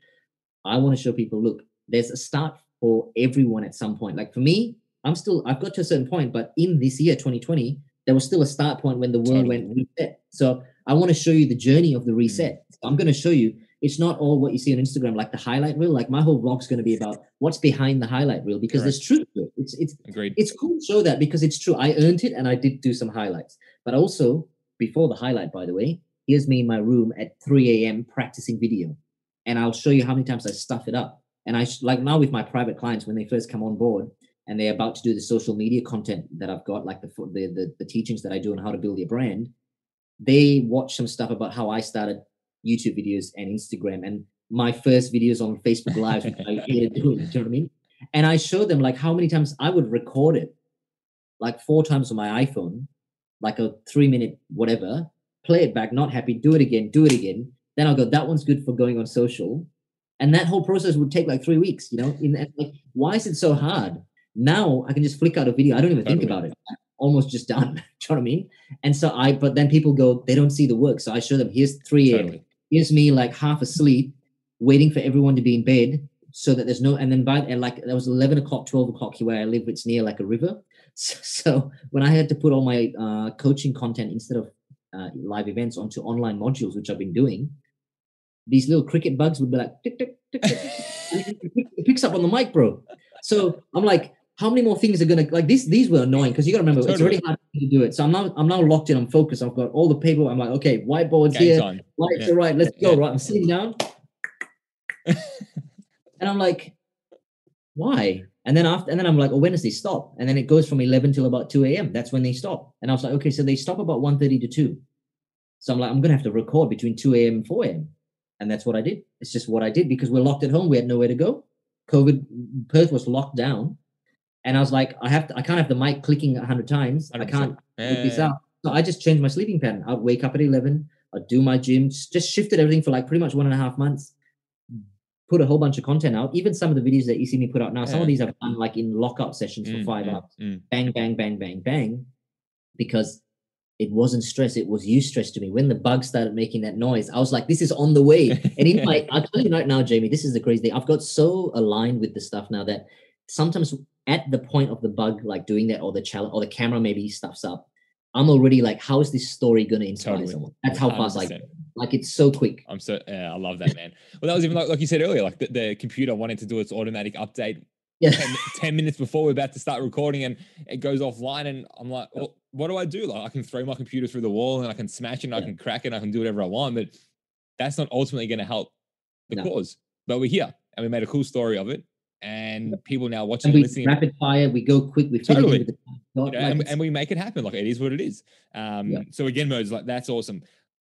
I want to show people, look, there's a start for everyone at some point. Like for me, I'm still, I've got to a certain point, but in this year, 2020, there was still a start point when the world Totally. went reset. So I want to show you the journey of the hmm. reset. So I'm going to show you it's not all what you see on Instagram, like the highlight reel. Like my whole vlog's going to be about what's behind the highlight reel because there's truth to it. It's it's Agreed. it's cool to show that because it's true. I earned it and I did do some highlights. But also, before the highlight, by the way, here's me in my room at 3 a.m. practicing video. And I'll show you how many times I stuff it up. And I like now with my private clients, when they first come on board and they're about to do the social media content that I've got, like the, the, the, the teachings that I do on how to build your brand, they watch some stuff about how I started YouTube videos and Instagram and my first videos on Facebook Live, which I hated doing. Do you know what I mean? And I show them like how many times I would record it, like four times on my iPhone, like a three minute whatever, play it back, not happy, do it again, do it again. Then I'll go, that one's good for going on social. And that whole process would take like three weeks, you know? In like, why is it so hard? Now I can just flick out a video. I don't even think about it. Almost just done. do you know what I mean? And so I, but then people go, they don't see the work. So I show them, here's 3 a.m Totally. here's me like half asleep, waiting for everyone to be in bed so that there's no and then by and like there was 11 o'clock 12 o'clock here where i live it's near like a river so, so when i had to put all my uh, coaching content instead of uh, live events onto online modules which i've been doing these little cricket bugs would be like tick tick tick tick, tick, and it pick- it picks up on the mic bro so i'm like how many more things are gonna like these these were annoying because you gotta remember it's Totally. already hard to do it so i'm now i'm now locked in i'm focused i've got all the paper i'm like okay whiteboards Game here time. lights Yeah. are right, let's go, Yeah. right? I'm sitting down. and I'm like, why? And then after, and then I'm like, oh, when does they stop? And then it goes from 11 till about 2 a.m. That's when they stop. And I was like, okay, so they stop about 1.30 to 2. So I'm like, I'm gonna have to record between 2 a.m. and 4 a.m. And that's what I did. It's just what I did because we're locked at home. We had nowhere to go. COVID, Perth was locked down. And I was like, I have to, I can't have the mic clicking a hundred times. I 100%. can't put this Yeah. out. So I just changed my sleeping pattern. I'd wake up at 11, I'd do my gym, just shifted everything for like pretty much one and a half months. Put a whole bunch of content out. Even some of the videos that you see me put out now, some of these I've done like in lockout sessions for Mm, five mm, hours. mm. Bang, bang, bang, bang, bang. Because it wasn't stress, it was eustress to me. When the bug started making that noise, I was like, this is on the way. And in my, I'll tell you right now, Jamie, this is the crazy thing. I've got so aligned with the stuff now that sometimes at the point of the bug, like doing that, or the challenge, or the camera maybe stuffs up, I'm already like, how is this story going to inspire Totally. someone? That's how fast I 100%. go. Like it's so quick. I'm so yeah, I love that man. Well, that was even like, like you said earlier, like the, the computer wanted to do its automatic update Yeah. 10, 10 minutes before we're about to start recording and it goes offline and I'm like, well, what do I do? Like I can throw my computer through the wall and I can smash it and I can crack it and I can do whatever I want, but that's not ultimately going to help the No. cause. But we're here and we made a cool story of it and people now watching And listening. rapid fire, we go quick, we Totally. it the you like know, and, and we make it happen. Like it is what it is. Um, Yeah. So again, Moses like that's awesome.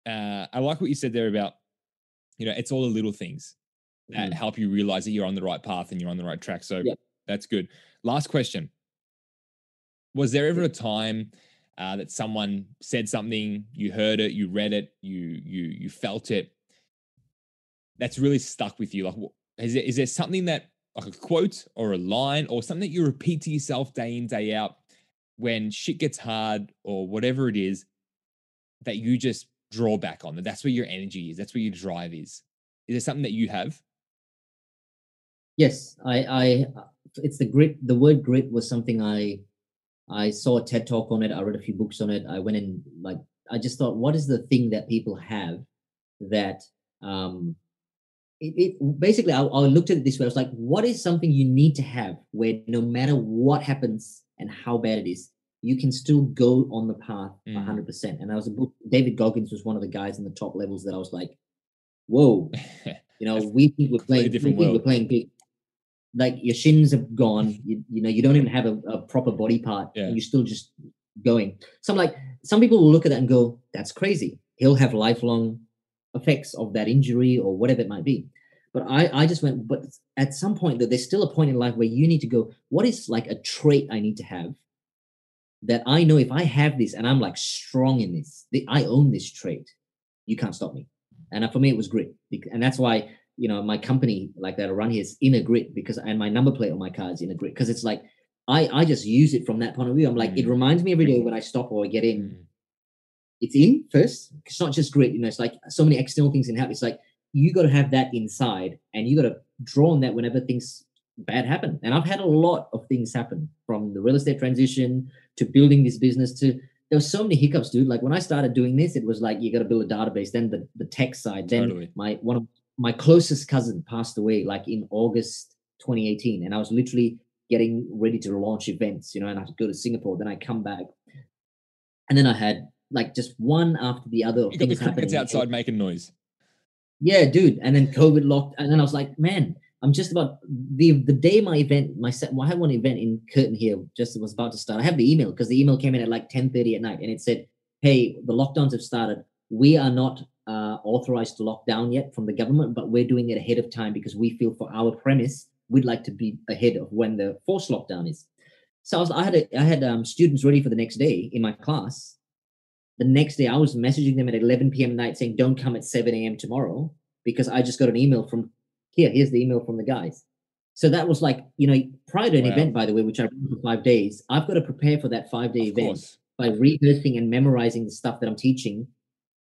Uh, I like what you said there about, you know, it's all the little things that Mm. help you realize that you're on the right path and you're on the right track. So Yeah. that's good. Last question: Was there ever a time uh, that someone said something, you heard it, you read it, you you you felt it, that's really stuck with you? Like, is there, is there something that like a quote or a line or something that you repeat to yourself day in day out when shit gets hard or whatever it is that you just draw back on that that's where your energy is that's where your drive is is there something that you have Yes, I, I, it's the grit. The word grit was something I, I saw a TED talk on it. I read a few books on it. I went in like I just thought, what is the thing that people have that um, it, it basically I, I looked at it this way. I was like, what is something you need to have where no matter what happens and how bad it is, you can still go on the path Mm. 100%. And I was a book. David Goggins was one of the guys in the top levels that I was like, whoa, you know, we think we're playing, we think we're playing big. Like your shins have gone. You, you know, you don't even have a, a proper body part, Yeah. and you're still just going. So I'm like, some people will look at that and go, "That's crazy." He'll have lifelong effects of that injury or whatever it might be. But I, I just went. But at some point, that there's still a point in life where you need to go. What is like a trait I need to have that I know if I have this and I'm like strong in this, the, I own this trait. You can't stop me. And uh, for me, it was grit, and that's why you know my company like that I run here is Inner Grit because and my number plate on my car is Inner Grit because it's like I I just use it from that point of view. I'm like it Mm. reminds me every day when I stop or I get in. It's in first. It's not just grit. You know, it's like so many external things can happen. It's like you got to have that inside, and you got to draw on that whenever things bad happen. And I've had a lot of things happen from the real estate transition to building this business to there were so many hiccups, dude. Like when I started doing this, it was like you got to build a database, then the, the tech side, then Totally. my one of my closest cousin passed away like in August 2018, and I was literally getting ready to launch events, you know, and I had to go to Singapore. Then I come back, and then I had like just one after the other. of You got the things crickets outside making noise. Yeah, dude. And then COVID locked, and then I was like, man, I'm just about the the day my event, my set. Well, I had one event in Curtin here, just was about to start. I have the email because the email came in at like 10:30 at night, and it said, "Hey, the lockdowns have started. We are not uh, authorized to lock down yet from the government, but we're doing it ahead of time because we feel for our premise, we'd like to be ahead of when the forced lockdown is." So I was, I had, a, I had um, students ready for the next day in my class. The next day, I was messaging them at 11 p.m. night saying, "Don't come at 7 a.m. tomorrow." because I just got an email from here. Here's the email from the guys. So that was like, you know, prior to an Wow. event, by the way, which I ran for five days, I've got to prepare for that five day Of event course. by rehearsing and memorizing the stuff that I'm teaching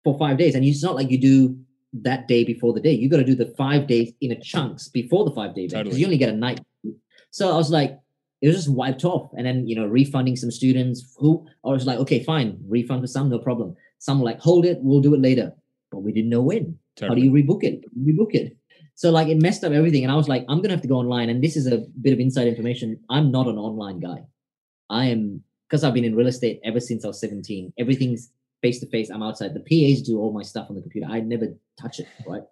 for five days. And it's not like you do that day before the day. You got to do the five days in a chunks before the five day event because Totally. you only get a night. So I was like, it was just wiped off. And then, you know, refunding some students who I was like, okay, fine, refund for some, no problem. Some were like, hold it, we'll do it later. But we didn't know when. How do you rebook it? Rebook it. So like it messed up everything. And I was like, I'm gonna have to go online. And this is a bit of inside information. I'm not an online guy. I am because I've been in real estate ever since I was 17. Everything's face to face. I'm outside. The PAs do all my stuff on the computer. I never touch it, right?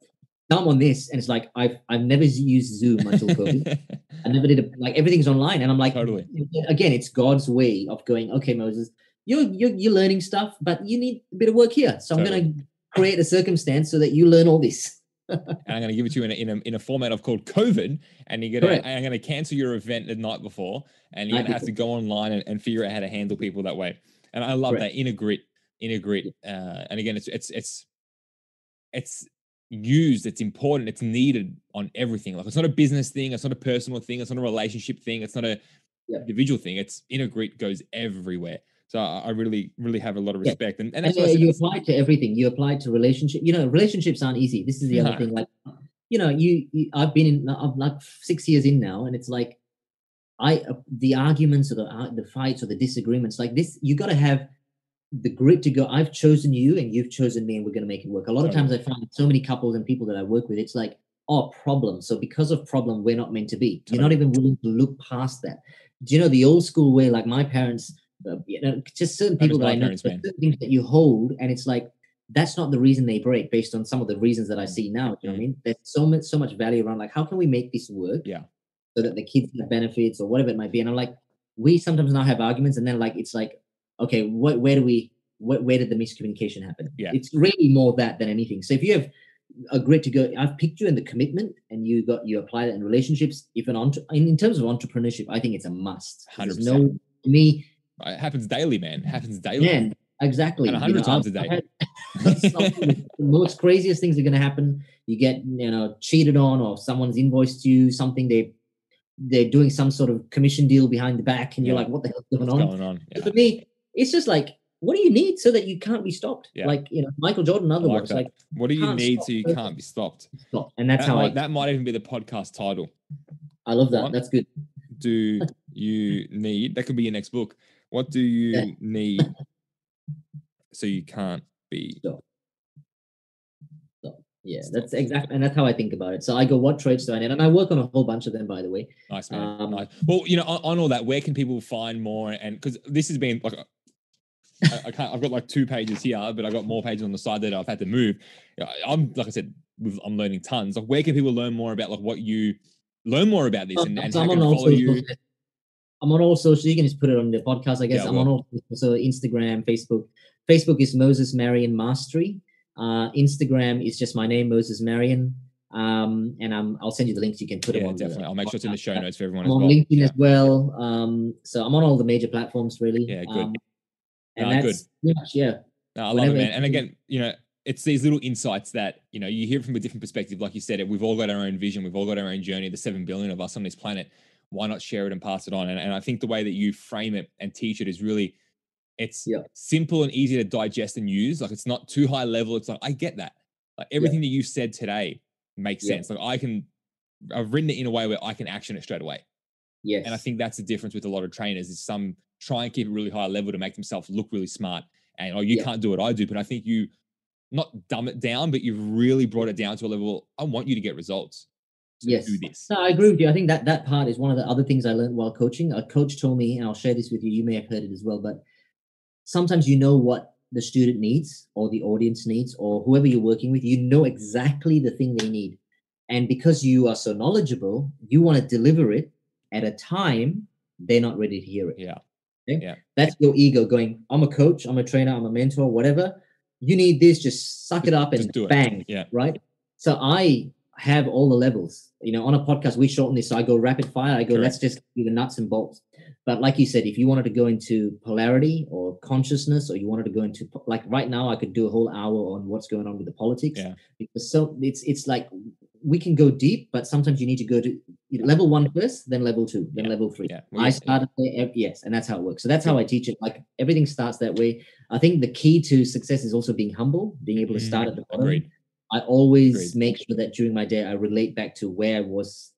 Now I'm on this, and it's like I've I've never used Zoom until COVID. I never did a, like everything's online, and I'm like, Totally. again, it's God's way of going. Okay, Moses, you're you're, you're learning stuff, but you need a bit of work here. So I'm gonna create a circumstance so that you learn all this. and I'm going to give it to you in a, in a, in a format of called COVID, and you're gonna I'm going to cancel your event the night before, and you're going to have to go online and, and figure out how to handle people that way. And I love Correct. that inner grit, inner grit. Uh, and again, it's it's it's it's used, it's important, it's needed on everything. Like it's not a business thing, it's not a personal thing, it's not a relationship thing, it's not a Yeah. individual thing. It's inner grit goes everywhere. So I, really really have a lot of Yeah. respect, and, and And I uh, you apply to everything. You apply to relationship. You know, relationships aren't easy. This is the other thing. Like, you know, you, you I've been in. I'm like six years in now, and it's like, I uh, the arguments or the ar- the fights or the disagreements like this. You got to have the grit to go. I've chosen you, and you've chosen me, and we're going to make it work. A lot of times, I find so many couples and people that I work with, it's like, oh, problem. So because of problem, we're not meant to be. You're not even willing to look past that. Do you know the old school way? Like my parents, uh, you know, just certain people that I know, parents, certain things that you hold, and it's like that's not the reason they break, based on some of the reasons that I see now. You know what I mean? There's so much, so much value around like how can we make this work? Yeah. So that the kids have benefits or whatever it might be. And I'm like, we sometimes now have arguments, and then like it's like, okay, what, where do we, where, where did the miscommunication happen? Yeah. It's really more that than anything. So if you have a grit to go, I've picked you in the commitment, and you got you apply that in relationships. If an entre- in, terms of entrepreneurship, I think it's a must. 100%. no me, it happens daily, man. It happens daily. man, exactly. And a you hundred know, times I've- a day. the most craziest things are going to happen. You get you know cheated on, or someone's invoiced you something they they're doing some sort of commission deal behind the back, and you're Yeah. like, what the hell's going What's on? going on? Yeah. For me, it's just like, what do you need so that you can't be stopped? Yeah. Like you know, Michael Jordan, I other like like What do you need so you can't be stopped? stop. And that's that, how might, I. that might even be the podcast title. I love that. What? That's good. Do you need? That could be your next book. What do you Yeah. need so you can't be Stop. Yeah, that's exactly, and that's how I think about it. So I go, what traits do I need? And I work on a whole bunch of them, by the way. Nice man. Um, nice. Well, you know, on, on all that, where can people find more? And because this has been like, I, I can't. I've got like two pages here, but I've got more pages on the side that I've had to move. I'm like I said, I'm learning tons. Like, where can people learn more about like what you learn more about this and, and So how I'm can on follow you? social. I'm on all social. You can just put it on the podcast, I guess. Yeah, I'm well. on all so Instagram, Facebook. Facebook is Moses Marion Mastery. Uh, Instagram is just my name, Moses Marion. Um, and I'm, I'll send you the links. You can put them Yeah, on. the definitely. I'll make sure it's in the show notes for everyone I'm as on well. LinkedIn Yeah. as well. Um, so I'm on all the major platforms, really. Yeah, good. Um, and good. that's pretty much, yeah. No, I love it, man. And again, you know, it's these little insights that you know you hear from a different perspective. Like you said, we've all got our own vision. We've all got our own journey. The seven billion of us on this planet. Why not share it and pass it on? And, and I think the way that you frame it and teach it is really, it's Yeah. simple and easy to digest and use. Like it's not too high level. It's like I get that. Like everything that you said today makes Yeah. sense. Like I can, I've written it in a way where I can action it straight away. Yes. And I think that's the difference with a lot of trainers is some try and keep it really high level to make themselves look really smart. And oh, you Yeah. can't do what I do. But I think you not dumb it down, but you've really brought it down to a level. I want you to get results. So Yes. do this. No, I agree with you. I think that that part is one of the other things I learned while coaching. A coach told me, and I'll share this with you. You may have heard it as well, but sometimes you know what the student needs, or the audience needs, or whoever you're working with. You know exactly the thing they need, and because you are so knowledgeable, you want to deliver it at a time they're not ready to hear it. Yeah. Yeah, that's your ego going. I'm a coach. I'm a trainer. I'm a mentor. Whatever. You need this. Just suck it up and do it. bang Yeah. right? So I have all the levels. You know, on a podcast, we shorten this. So I go rapid fire. I go, let's just do the nuts and bolts. But like you said, if you wanted to go into polarity or consciousness, or you wanted to go into like right now, I could do a whole hour on what's going on with the politics. Yeah. Because so it's it's like we can go deep, but sometimes you need to go to level one first, then level two, then Yeah. level three. Yeah. I started there, yes, and that's how it works. So that's how I teach it. Like everything starts that way. I think the key to success is also being humble, being able to start at the bottom. Agreed. I always Agreed. make sure that during my day I relate back to where I was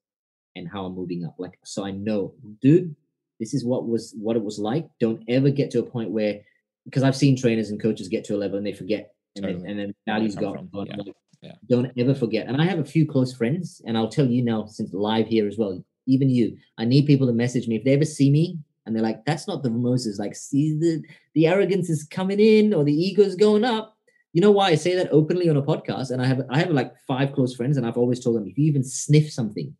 and how I'm moving up. Like so I know, dude, this is what was what it was like. Don't ever get to a point where because I've seen trainers and coaches get to a level and they forget and Totally. then and then values gone. Yeah. Like, Yeah. Don't ever forget. And I have a few close friends, and I'll tell you now since live here as well. Even you, I need people to message me if they ever see me and they're like, "That's not the Moses." Like, see the the arrogance is coming in or the ego's going up. You know why I say that openly on a podcast? And I have I have like five close friends, and I've always told them if you even sniff something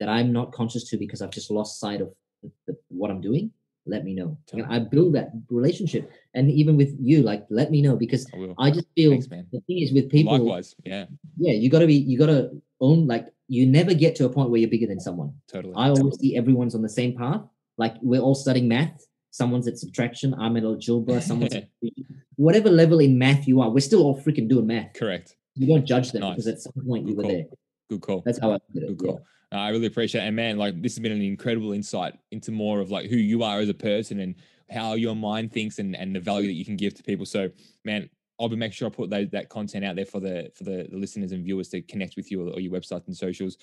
that I'm not conscious to because I've just lost sight of the, the, what I'm doing, let me know. And I build that relationship, and even with you, like let me know because I. I just feel Thanks, the thing is with people. Likewise. Yeah. Yeah, you gotta be you gotta own like you never get to a point where you're bigger than someone. Totally. I always see everyone's on the same path. Like we're all studying math. Someone's at subtraction. I'm at algebra. Someone's at whatever level in math you are. We're still all freaking doing math. Correct. You don't judge them Nice. because at some point you were call. there. Good call. That's how I at it. Good yeah. call. Uh, I really appreciate it. And man, like this has been an incredible insight into more of like who you are as a person and how your mind thinks and, and the value that you can give to people. So man, I'll be making sure I put those, that content out there for the for the, the listeners and viewers to connect with you or, or your website and socials.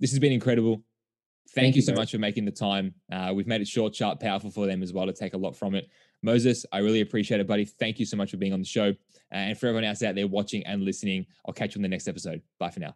This has been incredible. Thank, Thank you so much for making the time. Uh, we've made it short, sharp, powerful for them as well to take a lot from it. Moses, I really appreciate it, buddy. Thank you so much for being on the show. and for everyone else out there watching and listening, I'll catch you on the next episode. Bye for now.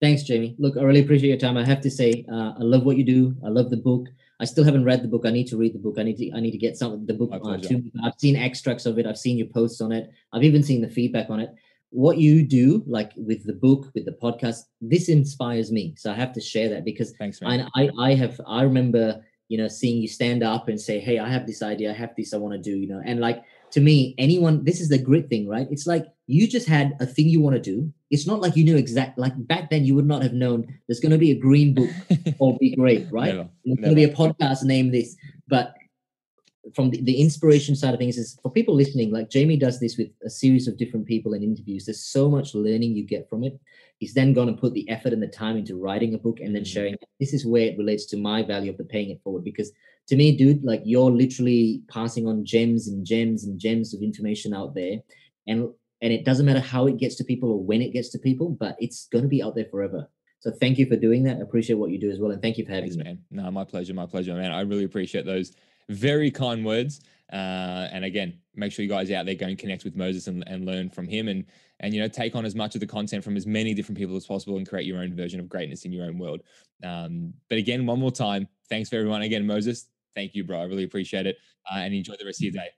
Thanks, Jamie. Look, I really appreciate your time. I have to say, uh, I love what you do. I love the book. I still haven't read the book. I need to read the book. I need to. I need to get some of the book. Uh, to, I've seen extracts of it. I've seen your posts on it. I've even seen the feedback on it. What you do, like with the book, with the podcast, this inspires me. So I have to share that because Thanks, man. I, I, I have. I remember, you know, seeing you stand up and say, "Hey, I have this idea. I have this. I want to do." You know, and like to me, anyone. This is the grit thing, right? It's like you just had a thing you want to do. It's not like you knew exact. Like back then, you would not have known there's going to be a green book or be great, right? Never, There's going to be a podcast named this. But from the, the inspiration side of things, is for people listening, like Jamie does this with a series of different people and interviews. There's so much learning you get from it. He's then going to put the effort and the time into writing a book and then Mhm. sharing. This is where it relates to my value of the paying it forward because to me, dude, like you're literally passing on gems and gems and gems of information out there, and and it doesn't matter how it gets to people or when it gets to people, but it's going to be out there forever. So thank you for doing that. I appreciate what you do as well, and thank you for having Thanks, me. man. No, my pleasure. My pleasure, man. I really appreciate those very kind words. Uh, and again, make sure you guys out there go and connect with Moses and, and learn from him and and you know take on as much of the content from as many different people as possible and create your own version of greatness in your own world. Um, but again, one more time, thanks for everyone. Again, Moses, thank you, bro. I really appreciate it, uh, and enjoy the rest of your day.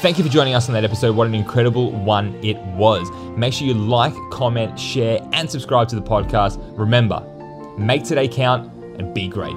Thank you for joining us on that episode. What an incredible one it was. Make sure you like, comment, share, and subscribe to the podcast. Remember, make today count and be great.